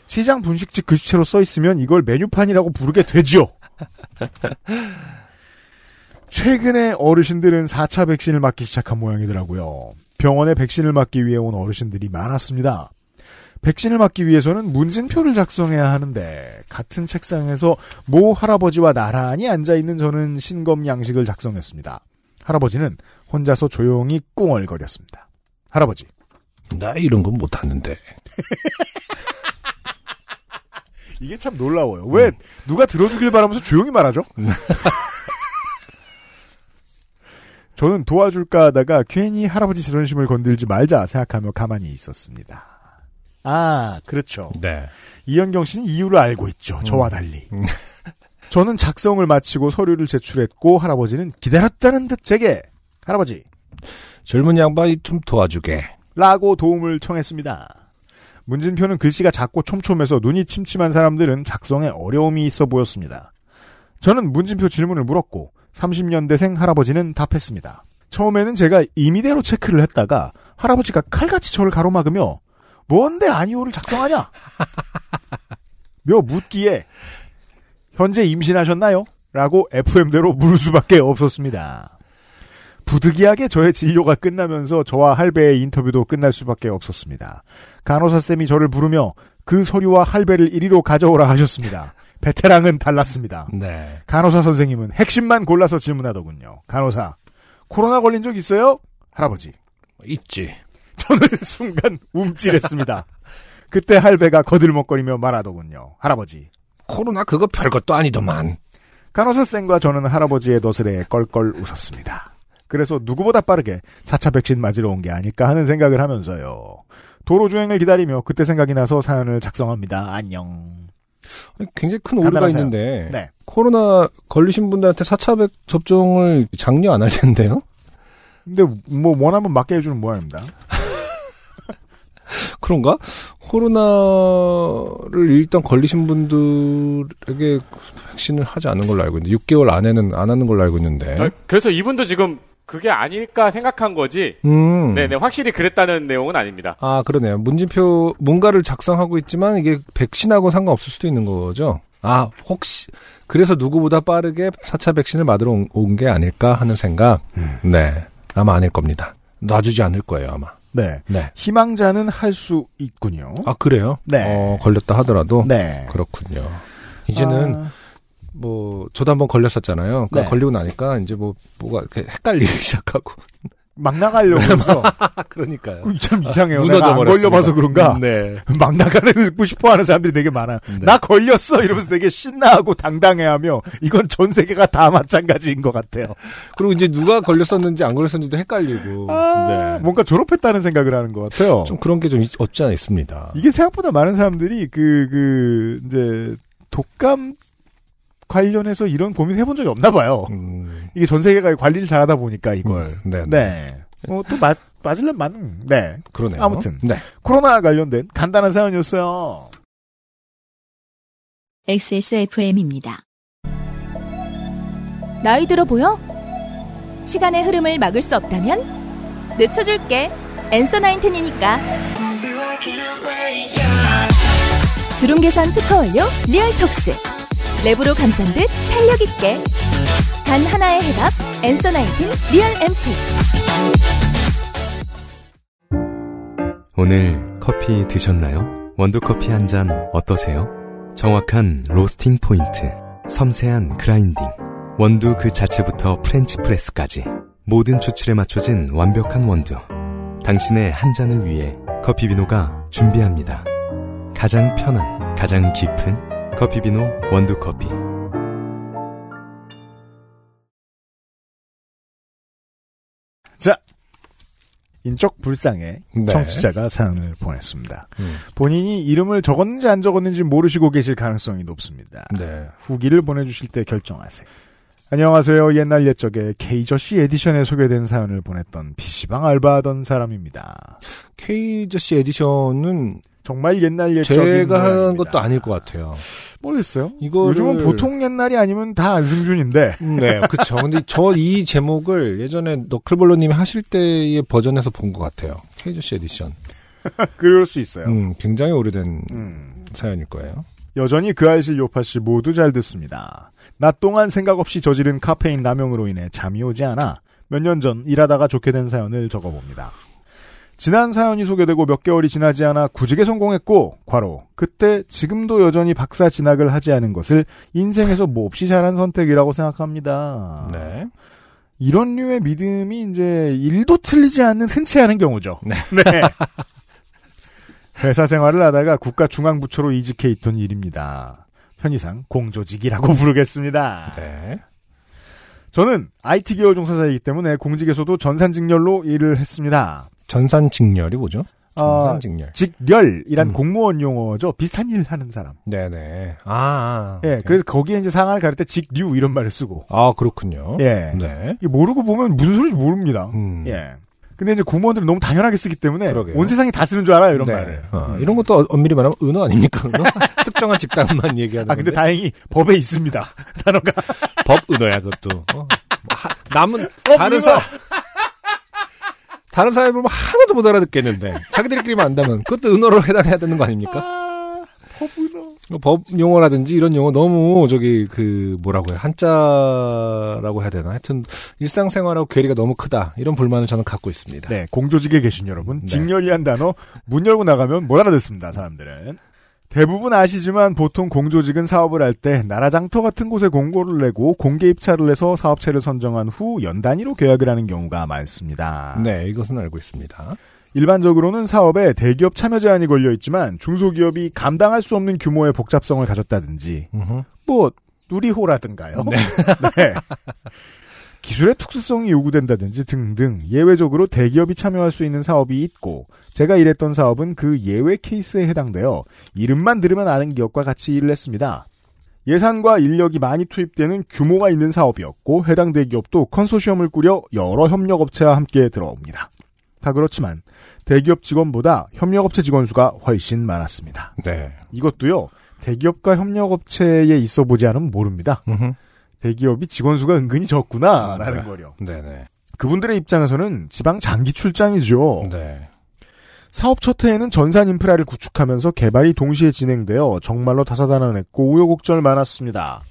시장 분식집 글씨체로 써 있으면 이걸 메뉴판이라고 부르게 되지요. *laughs* 최근에 어르신들은 4차 백신을 맞기 시작한 모양이더라고요. 병원에 백신을 맞기 위해 온 어르신들이 많았습니다. 백신을 맞기 위해서는 문진표를 작성해야 하는데 같은 책상에서 모 할아버지와 나란히 앉아 있는 저는 신검 양식을 작성했습니다. 할아버지는 혼자서 조용히 꿍얼거렸습니다. 할아버지, 나 이런 건 못하는데. *laughs* 이게 참 놀라워요. 왜 누가 들어주길 바라면서 조용히 말하죠? *laughs* 저는 도와줄까 하다가 괜히 할아버지 자존심을 건들지 말자 생각하며 가만히 있었습니다. 아, 그렇죠. 네. 이현경 씨는 이유를 알고 있죠. 저와 달리. 음. *laughs* 저는 작성을 마치고 서류를 제출했고 할아버지는 기다렸다는 듯 제게 할아버지 젊은 양반이 좀 도와주게. 라고 도움을 청했습니다. 문진표는 글씨가 작고 촘촘해서 눈이 침침한 사람들은 작성에 어려움이 있어 보였습니다. 저는 문진표 질문을 물었고 30년대생 할아버지는 답했습니다. 처음에는 제가 임의대로 체크를 했다가 할아버지가 칼같이 저를 가로막으며 뭔데 아니오를 작성하냐? 며 묻기에 현재 임신하셨나요? 라고 FM대로 물을 수밖에 없었습니다. 부득이하게 저의 진료가 끝나면서 저와 할배의 인터뷰도 끝날 수밖에 없었습니다. 간호사 쌤이 저를 부르며 그 서류와 할배를 이리로 가져오라 하셨습니다. 베테랑은 달랐습니다. 네. 간호사 선생님은 핵심만 골라서 질문하더군요. 간호사, 코로나 걸린 적 있어요? 할아버지. 있지. 저는 *laughs* 순간 움찔했습니다. 그때 할배가 거들먹거리며 말하더군요. 할아버지. 코로나 그거 별것도 아니더만. 간호사 쌤과 저는 할아버지의 너스레에 껄껄 웃었습니다. 그래서 누구보다 빠르게 4차 백신 맞으러 온 게 아닐까 하는 생각을 하면서요. 도로 주행을 기다리며 그때 생각이 나서 사연을 작성합니다. 안녕. 굉장히 큰 오류가. 있는데 네. 코로나 걸리신 분들한테 4차 백 접종을 장려 안 할 텐데요? 근데 뭐 원하면 맞게 해주는 모양입니다. *laughs* 그런가? 코로나를 일단 걸리신 분들에게 백신을 하지 않은 걸로 알고 있는데 6개월 안에는 안 하는 걸로 알고 있는데. 아, 그래서 이분도 지금 그게 아닐까 생각한 거지. 음. 네네 확실히 그랬다는 내용은 아닙니다. 아, 그러네요. 문진표 뭔가를 작성하고 있지만 이게 백신하고 상관없을 수도 있는 거죠. 아, 혹시 그래서 누구보다 빠르게 4차 백신을 맞으러 온 게 아닐까 하는 생각. 네. 아마 아닐 겁니다. 놔주지 않을 거예요, 아마. 네. 네. 희망자는 할 수 있군요. 아, 그래요? 네. 어, 걸렸다 하더라도 네. 그렇군요. 이제는 아, 뭐 저도 한번 걸렸었잖아요. 그러니까 네. 걸리고 나니까 이제 뭐 뭐가 이렇게 헷갈리기 *laughs* 시작하고. 막 나가려고 해서 *laughs* 아, 그러니까요. 참 이상해요. 무너져 내가 안 버렸습니다. 걸려봐서 그런가? 네. *laughs* 막 나가고 싶어하는 사람들이 되게 많아요. 네. 나 걸렸어 이러면서 되게 신나하고 당당해하며 이건 전 세계가 다 마찬가지인 것 같아요. 그리고 이제 누가 걸렸었는지 안 걸렸었는지도 헷갈리고. 네. 뭔가 졸업했다는 생각을 하는 것 같아요. 좀 그런 게 좀 없지 않아 있습니다. 이게 생각보다 많은 사람들이 그, 그, 이제, 독감 관련해서 이런 고민 해본 적이 없나 봐요. 음, 이게 전 세계가 관리를 잘하다 보니까 이걸. 음, 네. 네. 뭐, 또 맞, 맞을면 맞는. 네. 그러네요. 아무튼. 네. 코로나 관련된 간단한 사연이었어요. XSFM입니다. 나이 들어 보여? 시간의 흐름을 막을 수 없다면 늦춰줄게. 엔서 나인텐이니까. 주름 개선 특허 완료 리얼톡스. 랩으로 감싼 듯 탄력 있게. 단 하나의 해답. Answer Nineteen Real 앰플. 오늘 커피 드셨나요? 원두커피 한 잔 어떠세요? 정확한 로스팅 포인트, 섬세한 grinding, 원두 그 자체부터 French press까지 모든 추출에 맞춰진 완벽한 원두. 당신의 한 잔을 위해 커피비노가 준비합니다. 가장 편한, 가장 깊은 커피비노 원두커피. 자. 인적 불상의 네. 청취자가 사연을 보냈습니다. 음. 본인이 이름을 적었는지 안 적었는지 모르시고 계실 가능성이 높습니다. 네. 후기를 보내주실 때 결정하세요. 안녕하세요. 옛날 옛적에 케이저씨 edition에 소개된 사연을 보냈던 PC방 알바하던 사람입니다. 케이저씨 edition은 정말 옛날 옛적인 제가 한. 것도 아닐 것 같아요. 모르겠어요. 이거를- 요즘은 보통 옛날이 아니면 다 안승준인데 네, 그쵸. 근데 저 이 제목을 예전에 너클볼러님이 하실 때의 버전에서 본 것 같아요. 케이저씨 에디션. *laughs* 그럴 수 있어요. 음, 굉장히 오래된 음. 사연일 거예요. 여전히 그알싫 요파씨 모두 잘 듣습니다. 낮 동안 생각 없이 저지른 카페인 남용으로 인해 잠이 오지 않아 몇 년 전 일하다가 좋게 된 사연을 적어봅니다. 지난 사연이 소개되고 몇 개월이 지나지 않아 구직에 성공했고, 과로, 그때 지금도 여전히 박사 진학을 하지 않은 것을 인생에서 몹시 잘한 선택이라고 생각합니다. 네. 이런 류의 믿음이 이제 일도 틀리지 않는 흔치 않은 경우죠. 네. *laughs* 회사 생활을 하다가 국가중앙부처로 이직해 있던 일입니다. 편의상 공조직이라고 *laughs* 부르겠습니다. 네. 저는 IT 계열 종사자이기 때문에 공직에서도 전산직렬로 일을 했습니다. 전산직렬이 뭐죠? 아, 전산직렬. 직렬이란 음. 공무원 용어죠. 비슷한 일 하는 사람. 네네. 아, 아. 예, 오케이. 그래서 거기에 이제 상황을 가릴 때 직류 이런 말을 쓰고. 아, 그렇군요. 예. 네. 모르고 보면 무슨 소리인지 모릅니다. 음. 예. 근데 이제 공무원들은 너무 당연하게 쓰기 때문에 그러게요. 온 세상이 다 쓰는 줄 알아요, 이런 네. 말을. 어, 이런 것도 어- 엄밀히 말하면 은어 아닙니까? 은어? *laughs* *laughs* 특정한 집단만 얘기하는 아, 근데 건데. 다행히 법에 있습니다. *laughs* 단어가. 법 은어야 그것도. 어? 하- 남은 법 다른! 사 다른 사람이 보면 하나도 못 알아듣겠는데 자기들끼리만 안다면 그것도 은어로 해당해야 되는 거 아닙니까? 아, 법은어. 법 용어라든지 이런 용어 너무 저기 그 뭐라고 해 한자라고 해야 되나 하여튼 일상생활하고 괴리가 너무 크다 이런 불만을 저는 갖고 있습니다. 네, 공조직에 계신 여러분, 네. 직렬이란 단어 문 열고 나가면 못 알아듣습니다, 사람들은. 대부분 아시지만 보통 공조직은 사업을 할 때 나라 장터 같은 곳에 공고를 내고 공개 입찰을 해서 사업체를 선정한 후 연 단위로 계약을 하는 경우가 많습니다. 네, 이것은 알고 있습니다. 일반적으로는 사업에 대기업 참여 제한이 걸려 있지만 중소기업이 감당할 수 없는 규모의 복잡성을 가졌다든지 음흠. 뭐 누리호라든가요. 네. *laughs* 네. 기술의 특수성이 요구된다든지 등등 예외적으로 대기업이 참여할 수 있는 사업이 있고 제가 일했던 사업은 그 예외 케이스에 해당되어 이름만 들으면 아는 기업과 같이 일을 했습니다. 예산과 인력이 많이 투입되는 규모가 있는 사업이었고 해당 대기업도 컨소시엄을 꾸려 여러 협력업체와 함께 들어옵니다. 다 그렇지만 대기업 직원보다 협력업체 직원 수가 훨씬 많았습니다. 네. 이것도요 대기업과 협력업체에 있어 보지 않으면 모릅니다. 음흠. 대기업이 직원 수가 은근히 적구나라는 네. 거요. 네네. 그분들의 입장에서는 지방 장기 출장이죠. 네. 사업 첫 해에는 전산 인프라를 구축하면서 개발이 동시에 진행되어 정말로 다사다난했고 우여곡절 많았습니다.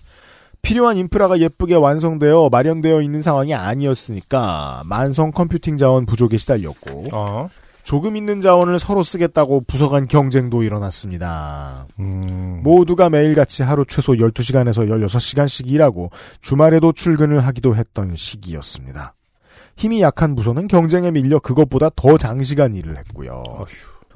필요한 인프라가 예쁘게 완성되어 마련되어 있는 상황이 아니었으니까 만성 컴퓨팅 자원 부족에 시달렸고 어. 조금 있는 자원을 서로 쓰겠다고 부서 간 경쟁도 일어났습니다. 음. 모두가 매일같이 하루 최소 12시간에서 16시간씩 일하고 주말에도 출근을 하기도 했던 시기였습니다. 힘이 약한 부서는 경쟁에 밀려 그것보다 더 장시간 일을 했고요.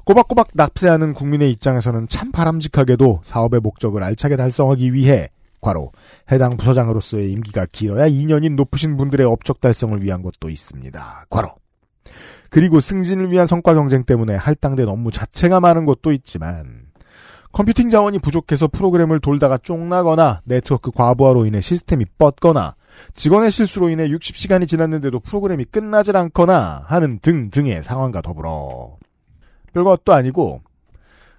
꼬박꼬박 납세하는 국민의 입장에서는 참 바람직하게도 사업의 목적을 알차게 달성하기 위해 과로 해당 부서장으로서의 임기가 길어야 2년인 높으신 분들의 업적 달성을 위한 것도 있습니다. 과로 그리고 승진을 위한 성과 경쟁 때문에 할당된 업무 자체가 많은 것도 있지만 컴퓨팅 자원이 부족해서 프로그램을 돌다가 쫑나거나 네트워크 과부하로 인해 시스템이 뻗거나 직원의 실수로 인해 60시간이 지났는데도 프로그램이 끝나질 않거나 하는 등등의 상황과 더불어 별것도 아니고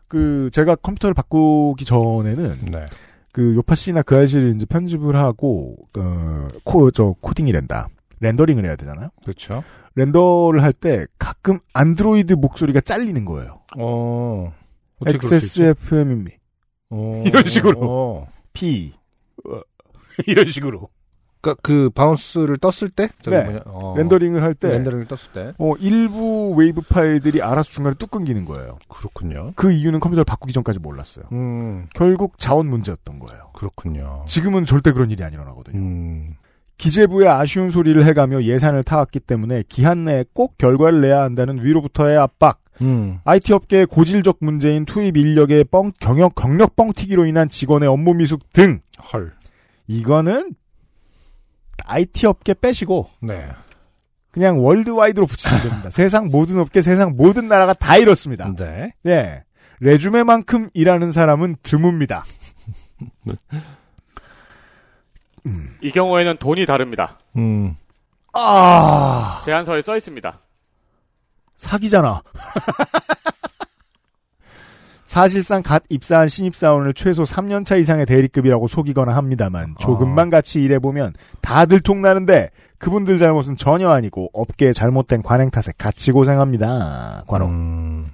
그 제가 컴퓨터를 바꾸기 전에는 네. 그 요파 씨나 그 아저씨를 이제 편집을 하고 그코저 코딩이란다 렌더링을 해야 되잖아요. 그렇죠. 렌더를 할 때 가끔 안드로이드 목소리가 잘리는 거예요. 어. XSFM입니다. 어. 이런 식으로. 어. P 어, *laughs* 이런 식으로 그러니까 그 bounce를 떴을 때 네. 뭐냐, 어. 렌더링을 할 때 렌더링을 떴을 때 어, 일부 웨이브 파일들이 알아서 중간에 뚝 끊기는 거예요. 그렇군요. 그 이유는 컴퓨터를 바꾸기 전까지 몰랐어요. 음. 결국 자원 문제였던 거예요. 그렇군요. 지금은 절대 그런 일이 안 일어나거든요. 음. 기재부에 아쉬운 소리를 해가며 예산을 타왔기 때문에 기한 내에 꼭 결과를 내야 한다는 위로부터의 압박, 음. IT 업계의 고질적 문제인 투입 인력의 뻥, 경력, 경력 뻥튀기로 인한 직원의 업무 미숙 등, 헐. 이거는 IT 업계 빼시고, 네. 그냥 월드와이드로 붙이면 됩니다. *laughs* 세상 모든 업계, 세상 모든 나라가 다 이렇습니다. 네. 예. 레주메만큼 일하는 사람은 드뭅니다. *laughs* 이 경우에는 돈이 다릅니다. 음. 아, 제안서에 써 있습니다. 사기잖아. *laughs* 사실상 갓 입사한 신입사원을 최소 3년차 이상의 대리급이라고 속이거나 합니다만 조금만 같이 일해보면 다 들 통나는데 그분들 잘못은 전혀 아니고 업계의 잘못된 관행 탓에 같이 고생합니다. 과로. 음.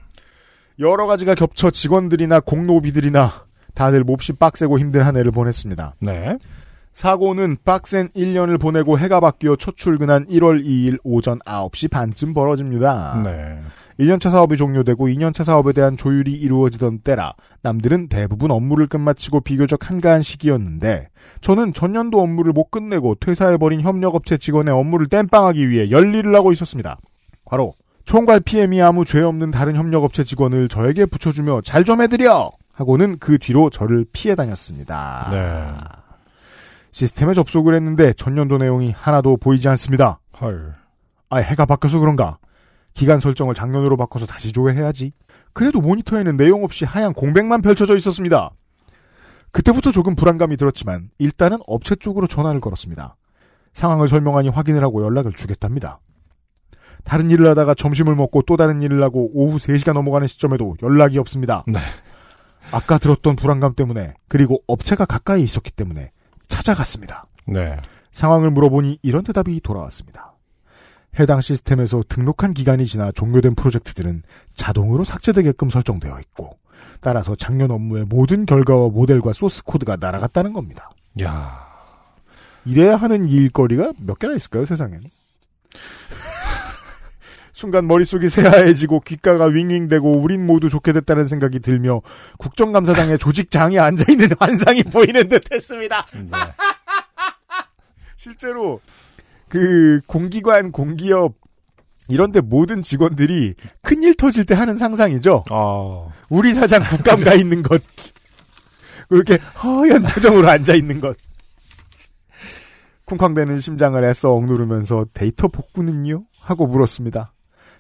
여러 가지가 겹쳐 직원들이나 공노비들이나 다들 몹시 빡세고 힘든 한 해를 보냈습니다. 네. 사고는 빡센 1년을 보내고 해가 바뀌어 첫 출근한 1월 2일 오전 9시 반쯤 벌어집니다. 네. 1년차 사업이 종료되고 2년차 사업에 대한 조율이 이루어지던 때라 남들은 대부분 업무를 끝마치고 비교적 한가한 시기였는데 저는 전년도 업무를 못 끝내고 퇴사해버린 협력업체 직원의 업무를 땜빵하기 위해 열일을 하고 있었습니다. 바로 총괄 PM이 아무 죄 없는 다른 협력업체 직원을 저에게 붙여주며 잘 좀 해드려! 하고는 그 뒤로 저를 피해 다녔습니다. 네. 시스템에 접속을 했는데 전년도 내용이 하나도 보이지 않습니다. 헐. 아, 해가 바뀌어서 그런가? 기간 설정을 작년으로 바꿔서 다시 조회해야지. 그래도 모니터에는 내용 없이 하얀 공백만 펼쳐져 있었습니다. 그때부터 조금 불안감이 들었지만 일단은 업체 쪽으로 전화를 걸었습니다. 상황을 설명하니 확인을 하고 연락을 주겠답니다. 다른 일을 하다가 점심을 먹고 또 다른 일을 하고 오후 3시가 넘어가는 시점에도 연락이 없습니다. 네. 아까 들었던 불안감 때문에 그리고 업체가 가까이 있었기 때문에 찾아갔습니다. 네. 상황을 물어보니 이런 대답이 돌아왔습니다. 해당 시스템에서 등록한 기간이 지나 종료된 프로젝트들은 자동으로 삭제되게끔 설정되어 있고 따라서 작년 업무의 모든 결과와 모델과 소스 코드가 날아갔다는 겁니다. 야. 이래야 하는 일거리가 몇 개나 있을까요, 세상에는? 순간 머릿속이 새하얘지고 귓가가 윙윙대고 우린 모두 좋게 됐다는 생각이 들며 국정감사장에 조직장이 앉아있는 *laughs* 환상이 보이는 듯 했습니다. 네. *laughs* 실제로 그 공기관, 공기업 이런데 모든 직원들이 큰일 터질 때 하는 상상이죠. 어. 우리 사장 국감 가 있는 것. 그렇게 허연 표정으로 앉아 있는 것. 쿵쾅대는 심장을 애써 억누르면서 데이터 복구는요? 하고 물었습니다.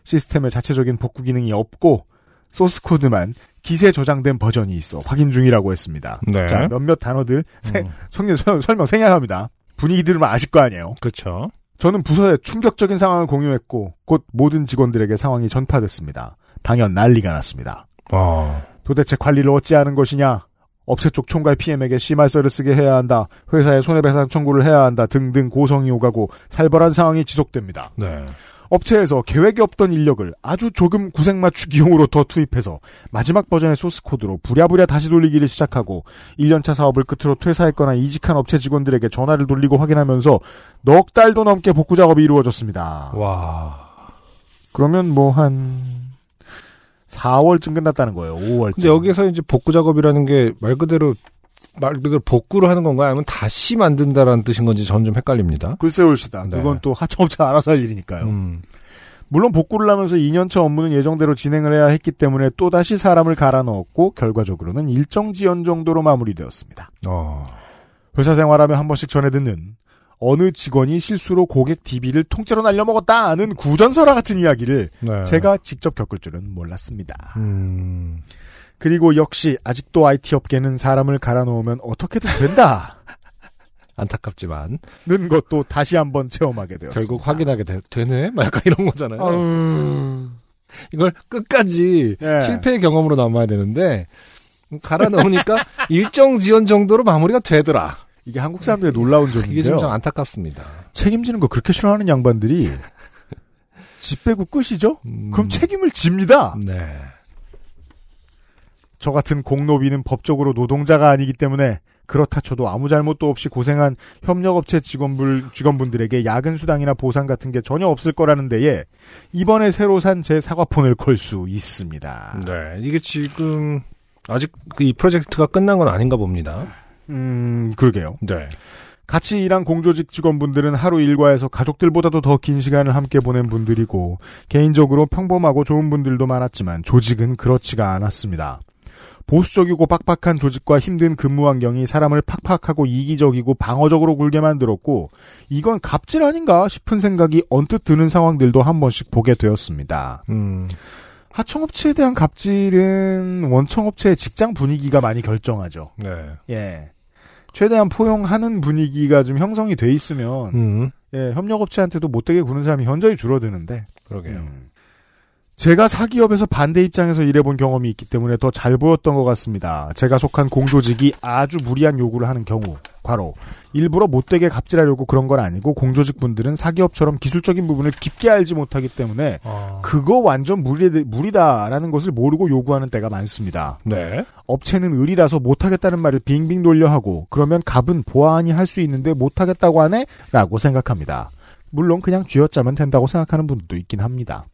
시스템에 자체적인 복구 기능이 없고 소스 코드만 기세 저장된 버전이 있어 확인 중이라고 했습니다. 네. 자, 몇몇 단어들 세- 음. 설명, 설명- 생략합니다. 분위기 들으면 아실 거 아니에요. 그렇죠. 저는 부서에 충격적인 상황을 공유했고 곧 모든 직원들에게 상황이 전파됐습니다. 당연 난리가 났습니다. 어. 도대체 관리를 어찌하는 것이냐? 업체 쪽 총괄 PM에게 심할서를 쓰게 해야 한다. 회사에 손해배상 청구를 해야 한다. 등등 고성이 오가고 살벌한 상황이 지속됩니다. 네. 업체에서 계획이 없던 인력을 아주 조금 구색 맞추기용으로 더 투입해서 마지막 버전의 소스 코드로 부랴부랴 다시 돌리기를 시작하고 1년차 사업을 끝으로 퇴사했거나 이직한 업체 직원들에게 전화를 돌리고 확인하면서 넉 달도 넘게 복구 작업이 이루어졌습니다. 와. 그러면 뭐 한 4월쯤 끝났다는 거예요. 5월쯤. 근데 여기서 이제 복구 작업이라는 게 말 그대로 말 그대로 복구를 하는 건가요? 아니면 다시 만든다라는 뜻인 건지 저는 좀 헷갈립니다. 글쎄 올시다. 네. 그건 또 하청업체 알아서 할 일이니까요. 음. 물론 복구를 하면서 2년차 업무는 예정대로 진행을 해야 했기 때문에 또다시 사람을 갈아 넣었고 결과적으로는 일정 지연 정도로 마무리되었습니다. 어. 회사 생활하며 한 번씩 전해 듣는 어느 직원이 실수로 고객 DB를 통째로 날려먹었다는 구전설화 같은 이야기를 네. 제가 직접 겪을 줄은 몰랐습니다. 음. 그리고 역시 아직도 IT 업계는 사람을 갈아 넣으면 어떻게든 된다. *laughs* 안타깝지만 는 것도 다시 한번 체험하게 되었습니다. 결국 확인하게 되? 막 약간 *laughs* 이런 거잖아요. 아우. 이걸 끝까지 예. 실패의 경험으로 남아야 되는데 갈아 넣으니까 *laughs* 일정 지연 정도로 마무리가 되더라. 이게 한국 사람들의 놀라운 이게 점인데요. 좀좀 안타깝습니다. 책임지는 거 그렇게 싫어하는 양반들이 *laughs* 집 빼고 끝이죠? 음. 그럼 책임을 집니다. 네. 저 같은 공노비는 법적으로 노동자가 아니기 때문에 그렇다 쳐도 아무 잘못도 없이 고생한 협력업체 직원분, 직원분들에게 야근 수당이나 보상 같은 게 전혀 없을 거라는 데에 이번에 새로 산 제 사과폰을 걸 수 있습니다. 네. 이게 지금 아직 그이 프로젝트가 끝난 건 아닌가 봅니다. 음, 그러게요. 네. 같이 일한 공조직 직원분들은 하루 일과에서 가족들보다도 더 긴 시간을 함께 보낸 분들이고 개인적으로 평범하고 좋은 분들도 많았지만 조직은 그렇지가 않았습니다. 보수적이고 빡빡한 조직과 힘든 근무 환경이 사람을 팍팍하고 이기적이고 방어적으로 굴게 만들었고 이건 갑질 아닌가 싶은 생각이 언뜻 드는 상황들도 한 번씩 보게 되었습니다. 음. 하청업체에 대한 갑질은 원청업체의 직장 분위기가 많이 결정하죠. 네. 예. 최대한 포용하는 분위기가 좀 형성이 돼 있으면 음. 예, 협력업체한테도 못되게 구는 사람이 현저히 줄어드는데 그러게요. 음. 제가 사기업에서 반대 입장에서 일해본 경험이 있기 때문에 더 잘 보였던 것 같습니다. 제가 속한 공조직이 아주 무리한 요구를 하는 경우, 과로 일부러 못되게 갑질하려고 그런 건 아니고 공조직 분들은 사기업처럼 기술적인 부분을 깊게 알지 못하기 때문에 아. 그거 완전 무리, 무리다라는 것을 모르고 요구하는 때가 많습니다. 네. 업체는 의리라서 못하겠다는 말을 빙빙 돌려 하고 그러면 갑은 보아하니 할 수 있는데 못하겠다고 하네? 라고 생각합니다. 물론 그냥 쥐어짜면 된다고 생각하는 분들도 있긴 합니다.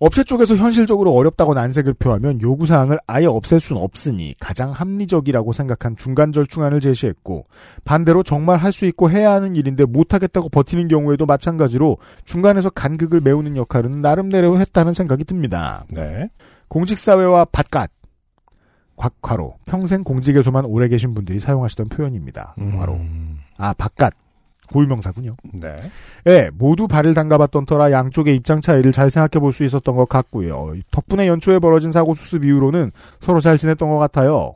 업체 쪽에서 현실적으로 어렵다고 난색을 표하면 요구사항을 아예 없앨 수는 없으니 가장 합리적이라고 생각한 중간 절충안을 제시했고 반대로 정말 할 수 있고 해야 하는 일인데 못하겠다고 버티는 경우에도 마찬가지로 중간에서 간극을 메우는 역할은 나름대로 했다는 생각이 듭니다. 네. 공직사회와 밭갓 곽화로 평생 공직에서만 오래 계신 분들이 사용하시던 표현입니다. 음. 아 밭갓 고유명사군요. 네. 예, 모두 발을 담가봤던 터라 양쪽의 입장 차이를 잘 생각해 볼 수 있었던 것 같고요. 덕분에 연초에 벌어진 사고 수습 이후로는 서로 잘 지냈던 것 같아요.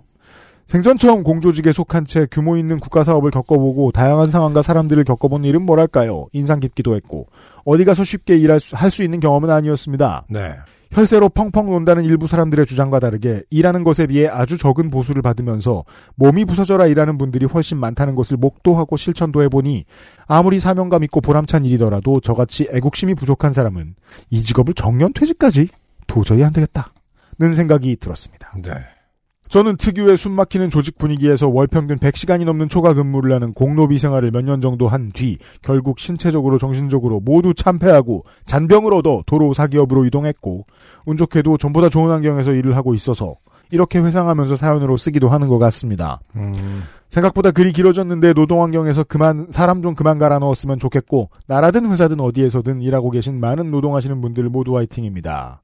생전 처음 공조직에 속한 채 규모 있는 국가 사업을 겪어보고 다양한 상황과 사람들을 겪어본 일은 뭐랄까요. 인상 깊기도 했고 어디 가서 쉽게 일할 수, 할 수 있는 경험은 아니었습니다. 네. 혈세로 펑펑 논다는 일부 사람들의 주장과 다르게 일하는 것에 비해 아주 적은 보수를 받으면서 몸이 부서져라 일하는 분들이 훨씬 많다는 것을 목도하고 실천도 해보니 아무리 사명감 있고 보람찬 일이더라도 저같이 애국심이 부족한 사람은 이 직업을 정년 퇴직까지 도저히 안 되겠다는 생각이 들었습니다. 네. 저는 특유의 숨막히는 조직 분위기에서 월 평균 100시간이 넘는 초과 근무를 하는 공로비 생활을 몇 년 정도 한 뒤 결국 신체적으로 정신적으로 모두 참패하고 잔병을 얻어 도로 사기업으로 이동했고 운 좋게도 전보다 좋은 환경에서 일을 하고 있어서 이렇게 회상하면서 사연으로 쓰기도 하는 것 같습니다. 음, 생각보다 글이 길어졌는데 노동 환경에서 그만 사람 좀 그만 갈아 넣었으면 좋겠고 나라든 회사든 어디에서든 일하고 계신 많은 노동하시는 분들 모두 화이팅입니다.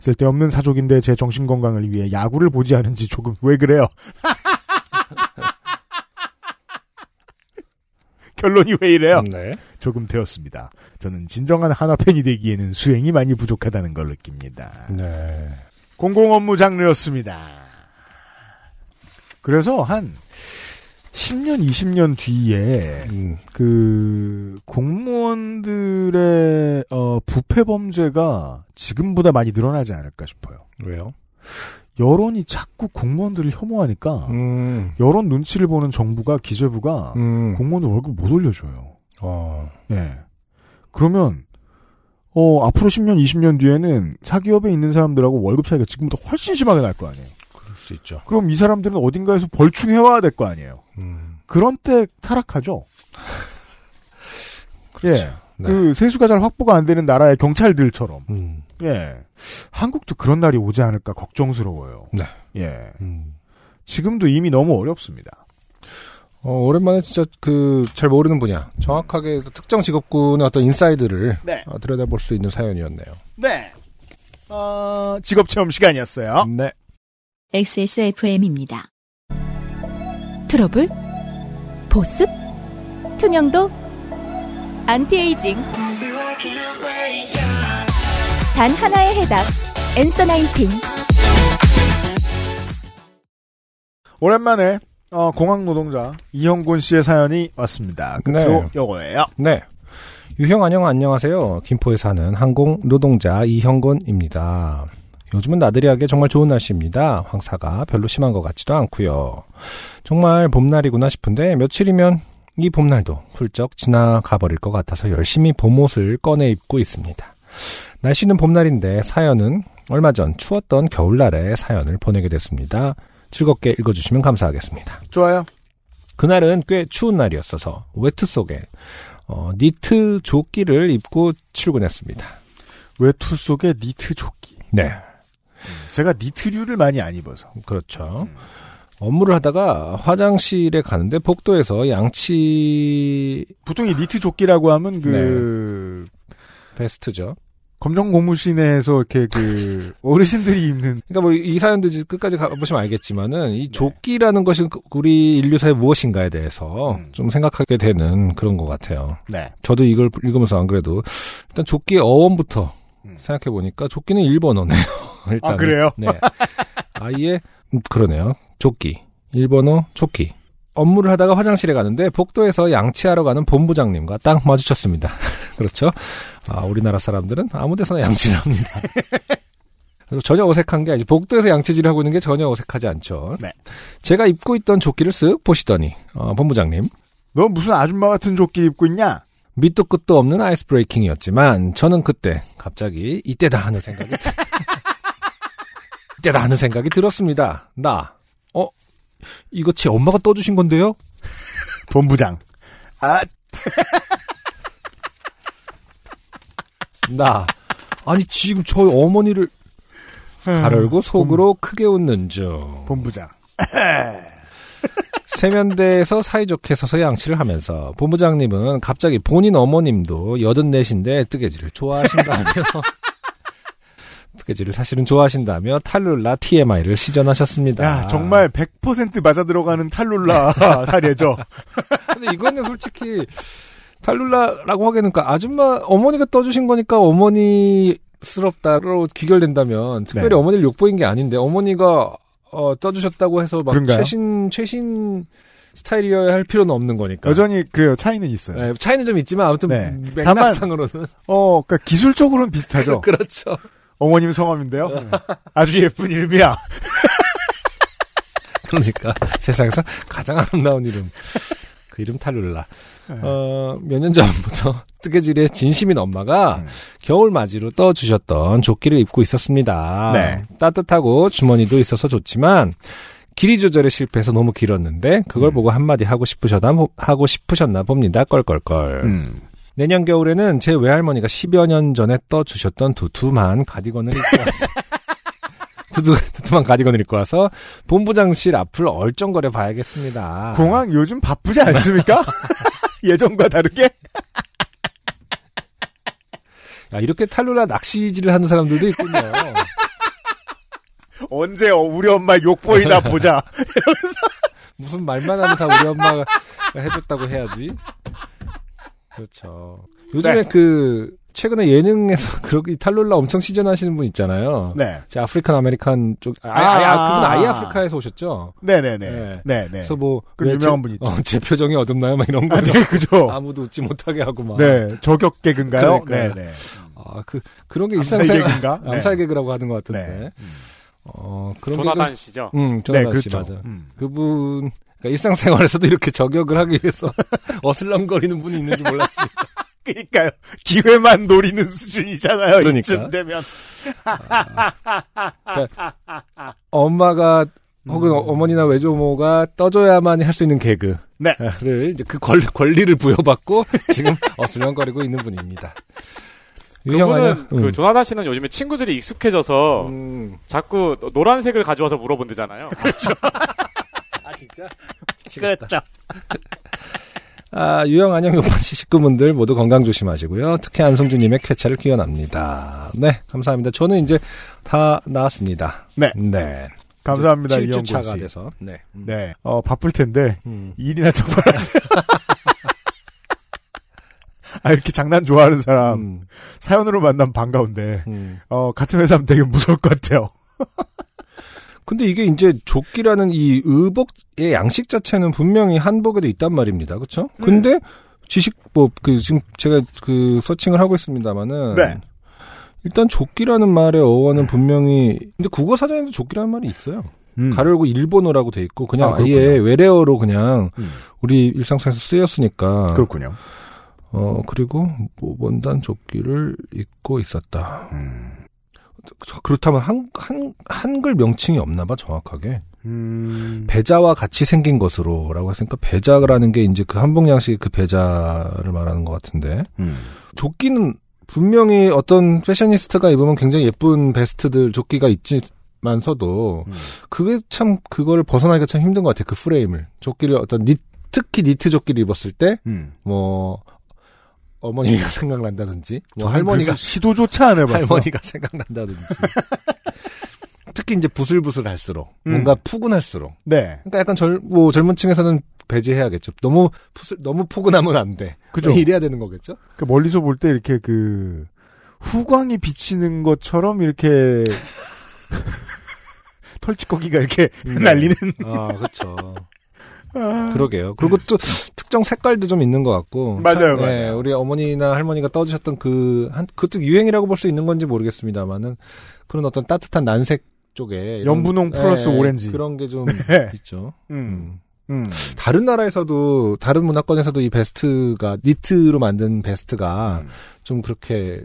쓸데없는 사족인데 제 정신 건강을 위해 야구를 보지 않은지 조금 왜 그래요? *laughs* 결론이 왜 이래요? 네. 조금 되었습니다. 저는 진정한 한화 팬이 되기에는 수행이 많이 부족하다는 걸 느낍니다. 네. 공공 업무 장르였습니다. 그래서 한 10년, 20년 뒤에 음, 그 공무원들의 어, 부패 범죄가 지금보다 많이 늘어나지 않을까 싶어요. 왜요? 여론이 자꾸 공무원들을 혐오하니까 음, 여론 눈치를 보는 정부가 기재부가 음, 공무원들 월급 못 올려줘요. 어, 예. 그러면 어 앞으로 10년, 20년 뒤에는 사기업에 있는 사람들하고 월급 차이가 지금보다 훨씬 심하게 날 거 아니에요. 그럴 수 있죠. 그럼 이 사람들은 어딘가에서 벌충해 와야 될 거 아니에요. 음, 그런 때 타락하죠. *laughs* 예. 네. 그 세수가 잘 확보가 안 되는 나라의 경찰들처럼. 음, 예. 한국도 그런 날이 오지 않을까 걱정스러워요. 네. 예. 음. 지금도 이미 너무 어렵습니다. 어, 오랜만에 진짜 그 잘 모르는 분야, 정확하게 특정 직업군의 어떤 inside를 네. 어, 들여다볼 수 있는 사연이었네요. 네. 어, 직업 체험 시간이었어요. 네. XSFM입니다. 트러블? 보습? 투명도? 안티에이징? 단 하나의 해답. Answer Nineteen. 오랜만에 어, 공항 노동자 이형곤 씨의 사연이 왔습니다. 끝으로 네. 요거예요. 네. 유형 안녕 안녕하세요. 김포에 사는 항공 노동자 이형곤입니다. 요즘은 나들이하기 정말 좋은 날씨입니다. 황사가 별로 심한 것 같지도 않고요. 정말 봄날이구나 싶은데 며칠이면 이 봄날도 훌쩍 지나가 버릴 것 같아서 열심히 봄옷을 꺼내 입고 있습니다. 날씨는 봄날인데 사연은 얼마 전 추웠던 겨울날에 사연을 보내게 됐습니다. 즐겁게 읽어주시면 감사하겠습니다. 좋아요. 그날은 꽤 추운 날이었어서 외투 속에 어, 니트 조끼를 입고 출근했습니다. 외투 속에 니트 조끼. 네, 제가 니트류를 많이 안 입어서. 그렇죠. 업무를 하다가 화장실에 가는데 복도에서 양치 보통 이 니트 조끼라고 하면 그 베스트죠. 검정 고무신 에서 이렇게 그 어르신들이 입는 그러니까 뭐 이 사연도 이제 끝까지 가보시면 알겠지만은 이 조끼라는 것이 우리 인류사의 무엇인가에 대해서 음. 좀 생각하게 되는 그런 것 같아요. 네. 저도 이걸 읽으면서 안 그래도 일단 조끼의 어원부터 음. 생각해 보니까 조끼는 일본어네요. *laughs* 일단 아, 그래요? 네. 아예 음, 그러네요. 조끼 일본어 조끼. 업무를 하다가 화장실에 가는데 복도에서 양치하러 가는 본부장님과 딱 마주쳤습니다. *laughs* 그렇죠? 아, 우리나라 사람들은 아무 데서나 양치를 합니다. *laughs* 그래서 전혀 어색한 게 아니지. 복도에서 양치질을 하고 있는 게 전혀 어색하지 않죠. 네. 제가 입고 있던 조끼를 쓱 보시더니 어, 본부장님 너 무슨 아줌마 같은 조끼 입고 있냐? 밑도 끝도 없는 아이스 브레이킹이었지만 저는 그때 갑자기 이때다 하는 생각이 들- *laughs* 이때다 하는 생각이 들었습니다. 나 어? 이거 제 엄마가 떠주신 건데요? *laughs* 본부장. 아, *laughs* 나 아니 지금 저희 어머니를 가르고 속으로 크게 웃는 중 본부장. *laughs* 세면대에서 사이좋게 서서 양치를 하면서 본부장님은 갑자기 본인 어머님도 여든 넷인데 뜨개질을 좋아하신다며 뜨개질을 사실은 좋아하신다며 탈룰라 TMI를 시전하셨습니다. 야, 정말 100% 맞아 들어가는 탈룰라 *laughs* 사례죠. 근데 이거는 솔직히 탈룰라라고 하기에는 그러니까 아줌마 어머니가 떠주신 거니까 어머니스럽다로 귀결된다면 특별히 네. 어머니를 욕보인 게 아닌데 어머니가 어, 떠주셨다고 해서 막 그런가요? 최신 최신 스타일이어야 할 필요는 없는 거니까. 여전히 그래요. 차이는 있어요. 네, 차이는 좀 있지만 아무튼 네. 맥락상으로는 어, 그러니까 기술적으로는 비슷하죠. *laughs* 그렇죠. 어머님 성함인데요. 네. 아주 예쁜 이름이야. *laughs* 그러니까 세상에서 가장 아름다운 이름 그 이름 탈룰라. 네. 어, 몇 년 전부터 *laughs* 뜨개질의 진심인 엄마가 음. 겨울 맞이로 떠주셨던 조끼를 입고 있었습니다. 네. 따뜻하고 주머니도 있어서 좋지만 길이 조절에 실패해서 너무 길었는데 그걸 음. 보고 한마디 하고 싶으셨나 하고 싶으셨나 봅니다. 껄껄껄. 음. 내년 겨울에는 제 외할머니가 10여 년 전에 떠주셨던 두툼한 가디건을 입고 와서 *laughs* 두두, 두툼한 가디건을 입고 와서 본부장실 앞을 얼쩡거려 봐야겠습니다. 공항 요즘 바쁘지 않습니까? *laughs* 예전과 다르게? 야, 이렇게 탈룰라 낚시질을 하는 사람들도 있군요. *laughs* 언제 어, 우리 엄마 욕 보이나 보자. 무슨 말만 하면 다 우리 엄마가 해줬다고 해야지. 그렇죠. 요즘에 네. 그 최근에 예능에서 *laughs* 그렇게 탈룰라 엄청 시전하시는 분 있잖아요. 네. 제 African American 쪽, 아, 아. 아, 아, 그분 아예 아프리카에서 오셨죠? 네네네. 네. 네네. 그래서 뭐, 그왜 유명한 제- 분 있죠. 어, 제 표정이 어둡나요? 막 이런 거. 아, 네, 그죠. 아무도 웃지 못하게 하고 막. 네. 저격 개그인가요? 그러니까요. 네네. 아, 그, 그런 게 암살 일상생활. 개그인가? 네. *laughs* 암살 개그라고 하는 것 같은데. 네. 어, 그런 조나단 씨죠. 응, 조나단 네, 씨 그렇죠. 맞아. 음. 그분, 그러니까 일상생활에서도 이렇게 저격을 하기 위해서 *laughs* 어슬렁거리는 분이 있는지 몰랐습니다. *laughs* 그러니까요. 기회만 노리는 수준이잖아요. 그러니까. 이쯤 되면. 엄마가 혹은 음. 어머니나 외조모가 떠줘야만 할 수 있는 개그를 네. 이제 그 권, 권리를 부여받고 지금 *laughs* 어슬렁거리고 있는 분입니다. 그분은 그 조나단 씨는 요즘에 친구들이 익숙해져서 음. 자꾸 노란색을 가져와서 물어본대잖아요. 아 진짜? 그렇죠. *laughs* 아, 유형 안녕 요파시 식구분들 모두 건강 조심하시고요. 특히 안성주님의 쾌차를 기원합니다. 네, 감사합니다. 저는 이제 다 나왔습니다. 네. 네. 감사합니다, 이영곤 7주차가 씨. 돼서. 네. 음. 네. 어, 바쁠 텐데, 음. 일이나 똑바로 하세요. *laughs* 아, 이렇게 장난 좋아하는 사람, 음, 사연으로 만나면 반가운데, 음. 어, 같은 회사면 되게 무서울 것 같아요. *laughs* 근데 이게 이제 조끼라는 이 의복의 양식 자체는 분명히 한복에도 있단 말입니다. 그렇죠? 근데 지식법 그 지금 제가 그 서칭을 하고 있습니다만은 네. 일단 조끼라는 말의 어원은 분명히 근데 국어 사전에도 조끼라는 말이 있어요. 음. 가려고 일본어라고 돼 있고 그냥 아. 예 외래어로 그냥 음. 우리 일상생활에서 쓰였으니까 그렇군요. 어 그리고 모본단 조끼를 입고 있었다. 음. 그렇다면 한, 한 한글 명칭이 없나 봐 정확하게. 음. 배자와 같이 생긴 것으로라고 했으니까 배자라는 게 이제 그 한복 양식 그 배자를 말하는 것 같은데 음. 조끼는 분명히 어떤 패셔니스트가 입으면 굉장히 예쁜 베스트들 조끼가 있지만서도 음. 그게 참 그걸 벗어나기가 참 힘든 것 같아요 그 프레임을 조끼를 어떤 니 특히 니트 조끼를 입었을 때 음. 뭐 어머니가 *laughs* 생각난다든지 뭐 할머니가 시도조차 안 해봤어. 할머니가 생각난다든지 *laughs* 특히 이제 부슬부슬할수록 음. 뭔가 푸근할수록 네. 그러니까 약간 젊, 뭐 젊은 층에서는 배제해야겠죠. 너무 푸슬, 너무 포근하면 안 돼. 그죠. 이래야 되는 거겠죠? 그 멀리서 볼 때 이렇게 그 후광이 비치는 것처럼 이렇게 *laughs* 털찌꺼기가 이렇게 날리는 아, 그렇죠. 그러게요. 그리고 또 특정 색깔도 좀 있는 것 같고. 맞아요, 네, 맞아요. 우리 어머니나 할머니가 떠주셨던 그, 한, 그것도 유행이라고 볼 수 있는 건지 모르겠습니다만은 그런 어떤 따뜻한 난색 쪽에. 이런- 연분홍 플러스 네, 오렌지. 그런 게좀 *laughs* 네. 있죠. 음. 음. 음. 다른 나라에서도, 다른 문화권에서도 이 베스트가, 니트로 만든 베스트가 음. 좀 그렇게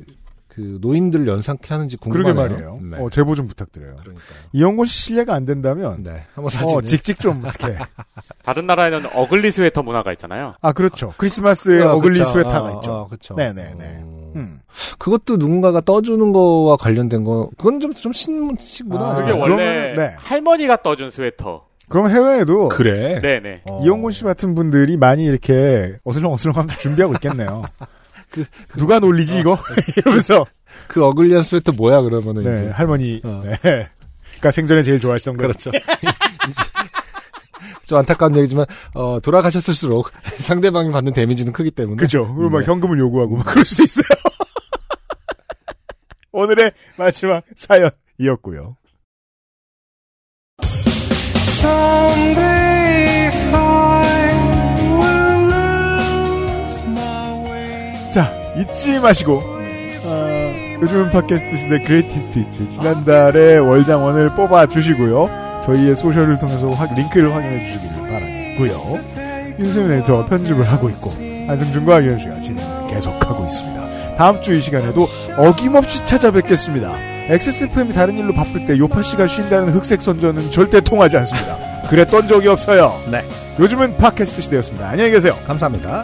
그 노인들을 연상케 하는지 그러게 궁금하네요. 말이에요. 네. 어, 제보 좀 부탁드려요. 그러니까요. 이영곤 씨 실례가 안 된다면 네. 한번 사진. 어, 직직 좀 어떻게. *laughs* 다른 나라에는 ugly 스웨터 문화가 있잖아요. 아, 그렇죠. 크리스마스에 아, ugly 그쵸. 스웨터가 아, 있죠. 아, 그쵸. 네네네. 음. 음. 그것도 누군가가 떠주는 거와 관련된 거, 그건 좀, 좀 신문식 문화. 아, 그게 아, 원래 그러면은, 네. 할머니가 떠준 스웨터. 그럼 해외에도 그래. 네네. 어. 이영곤 씨 같은 분들이 많이 이렇게 어슬렁어슬렁하면서 준비하고 있겠네요. *laughs* 그- 누가 놀리지 이거? *laughs* 이러면서 그 어글리한 스웨터 뭐야, 그러면은 네, 이제. 할머니. 어. 네. 그러니까 생전에 제일 좋아하시던 거. 그렇죠. *laughs* 좀 안타까운 얘기지만, 어, 돌아가셨을수록 *laughs* 상대방이 받는 데미지는 크기 때문에. 그죠. 그리고 막 네. 현금을 요구하고 막 그럴 수도 있어요. 오늘의 마지막 사연이었고요. 잊지 마시고 어, 요즘은 팟캐스트 시대 greatest hits 지난달에 아, 그렇죠. 월장원을 뽑아 주시고요 저희의 소셜을 통해서 확, 링크를 확인해 주시기를 바라고요 윤세민 에디터 편집을 하고 있고 안승준과 유현씨가 진행을 계속하고 있습니다 다음 주 이 시간에도 어김없이 찾아뵙겠습니다 XSFM이 다른 일로 바쁠 때 요파 씨가 쉰다는 흑색 선전은 절대 통하지 않습니다. 그랬던 적이 없어요. 네. 요즘은 팟캐스트 시대였습니다. 안녕히 계세요. 감사합니다.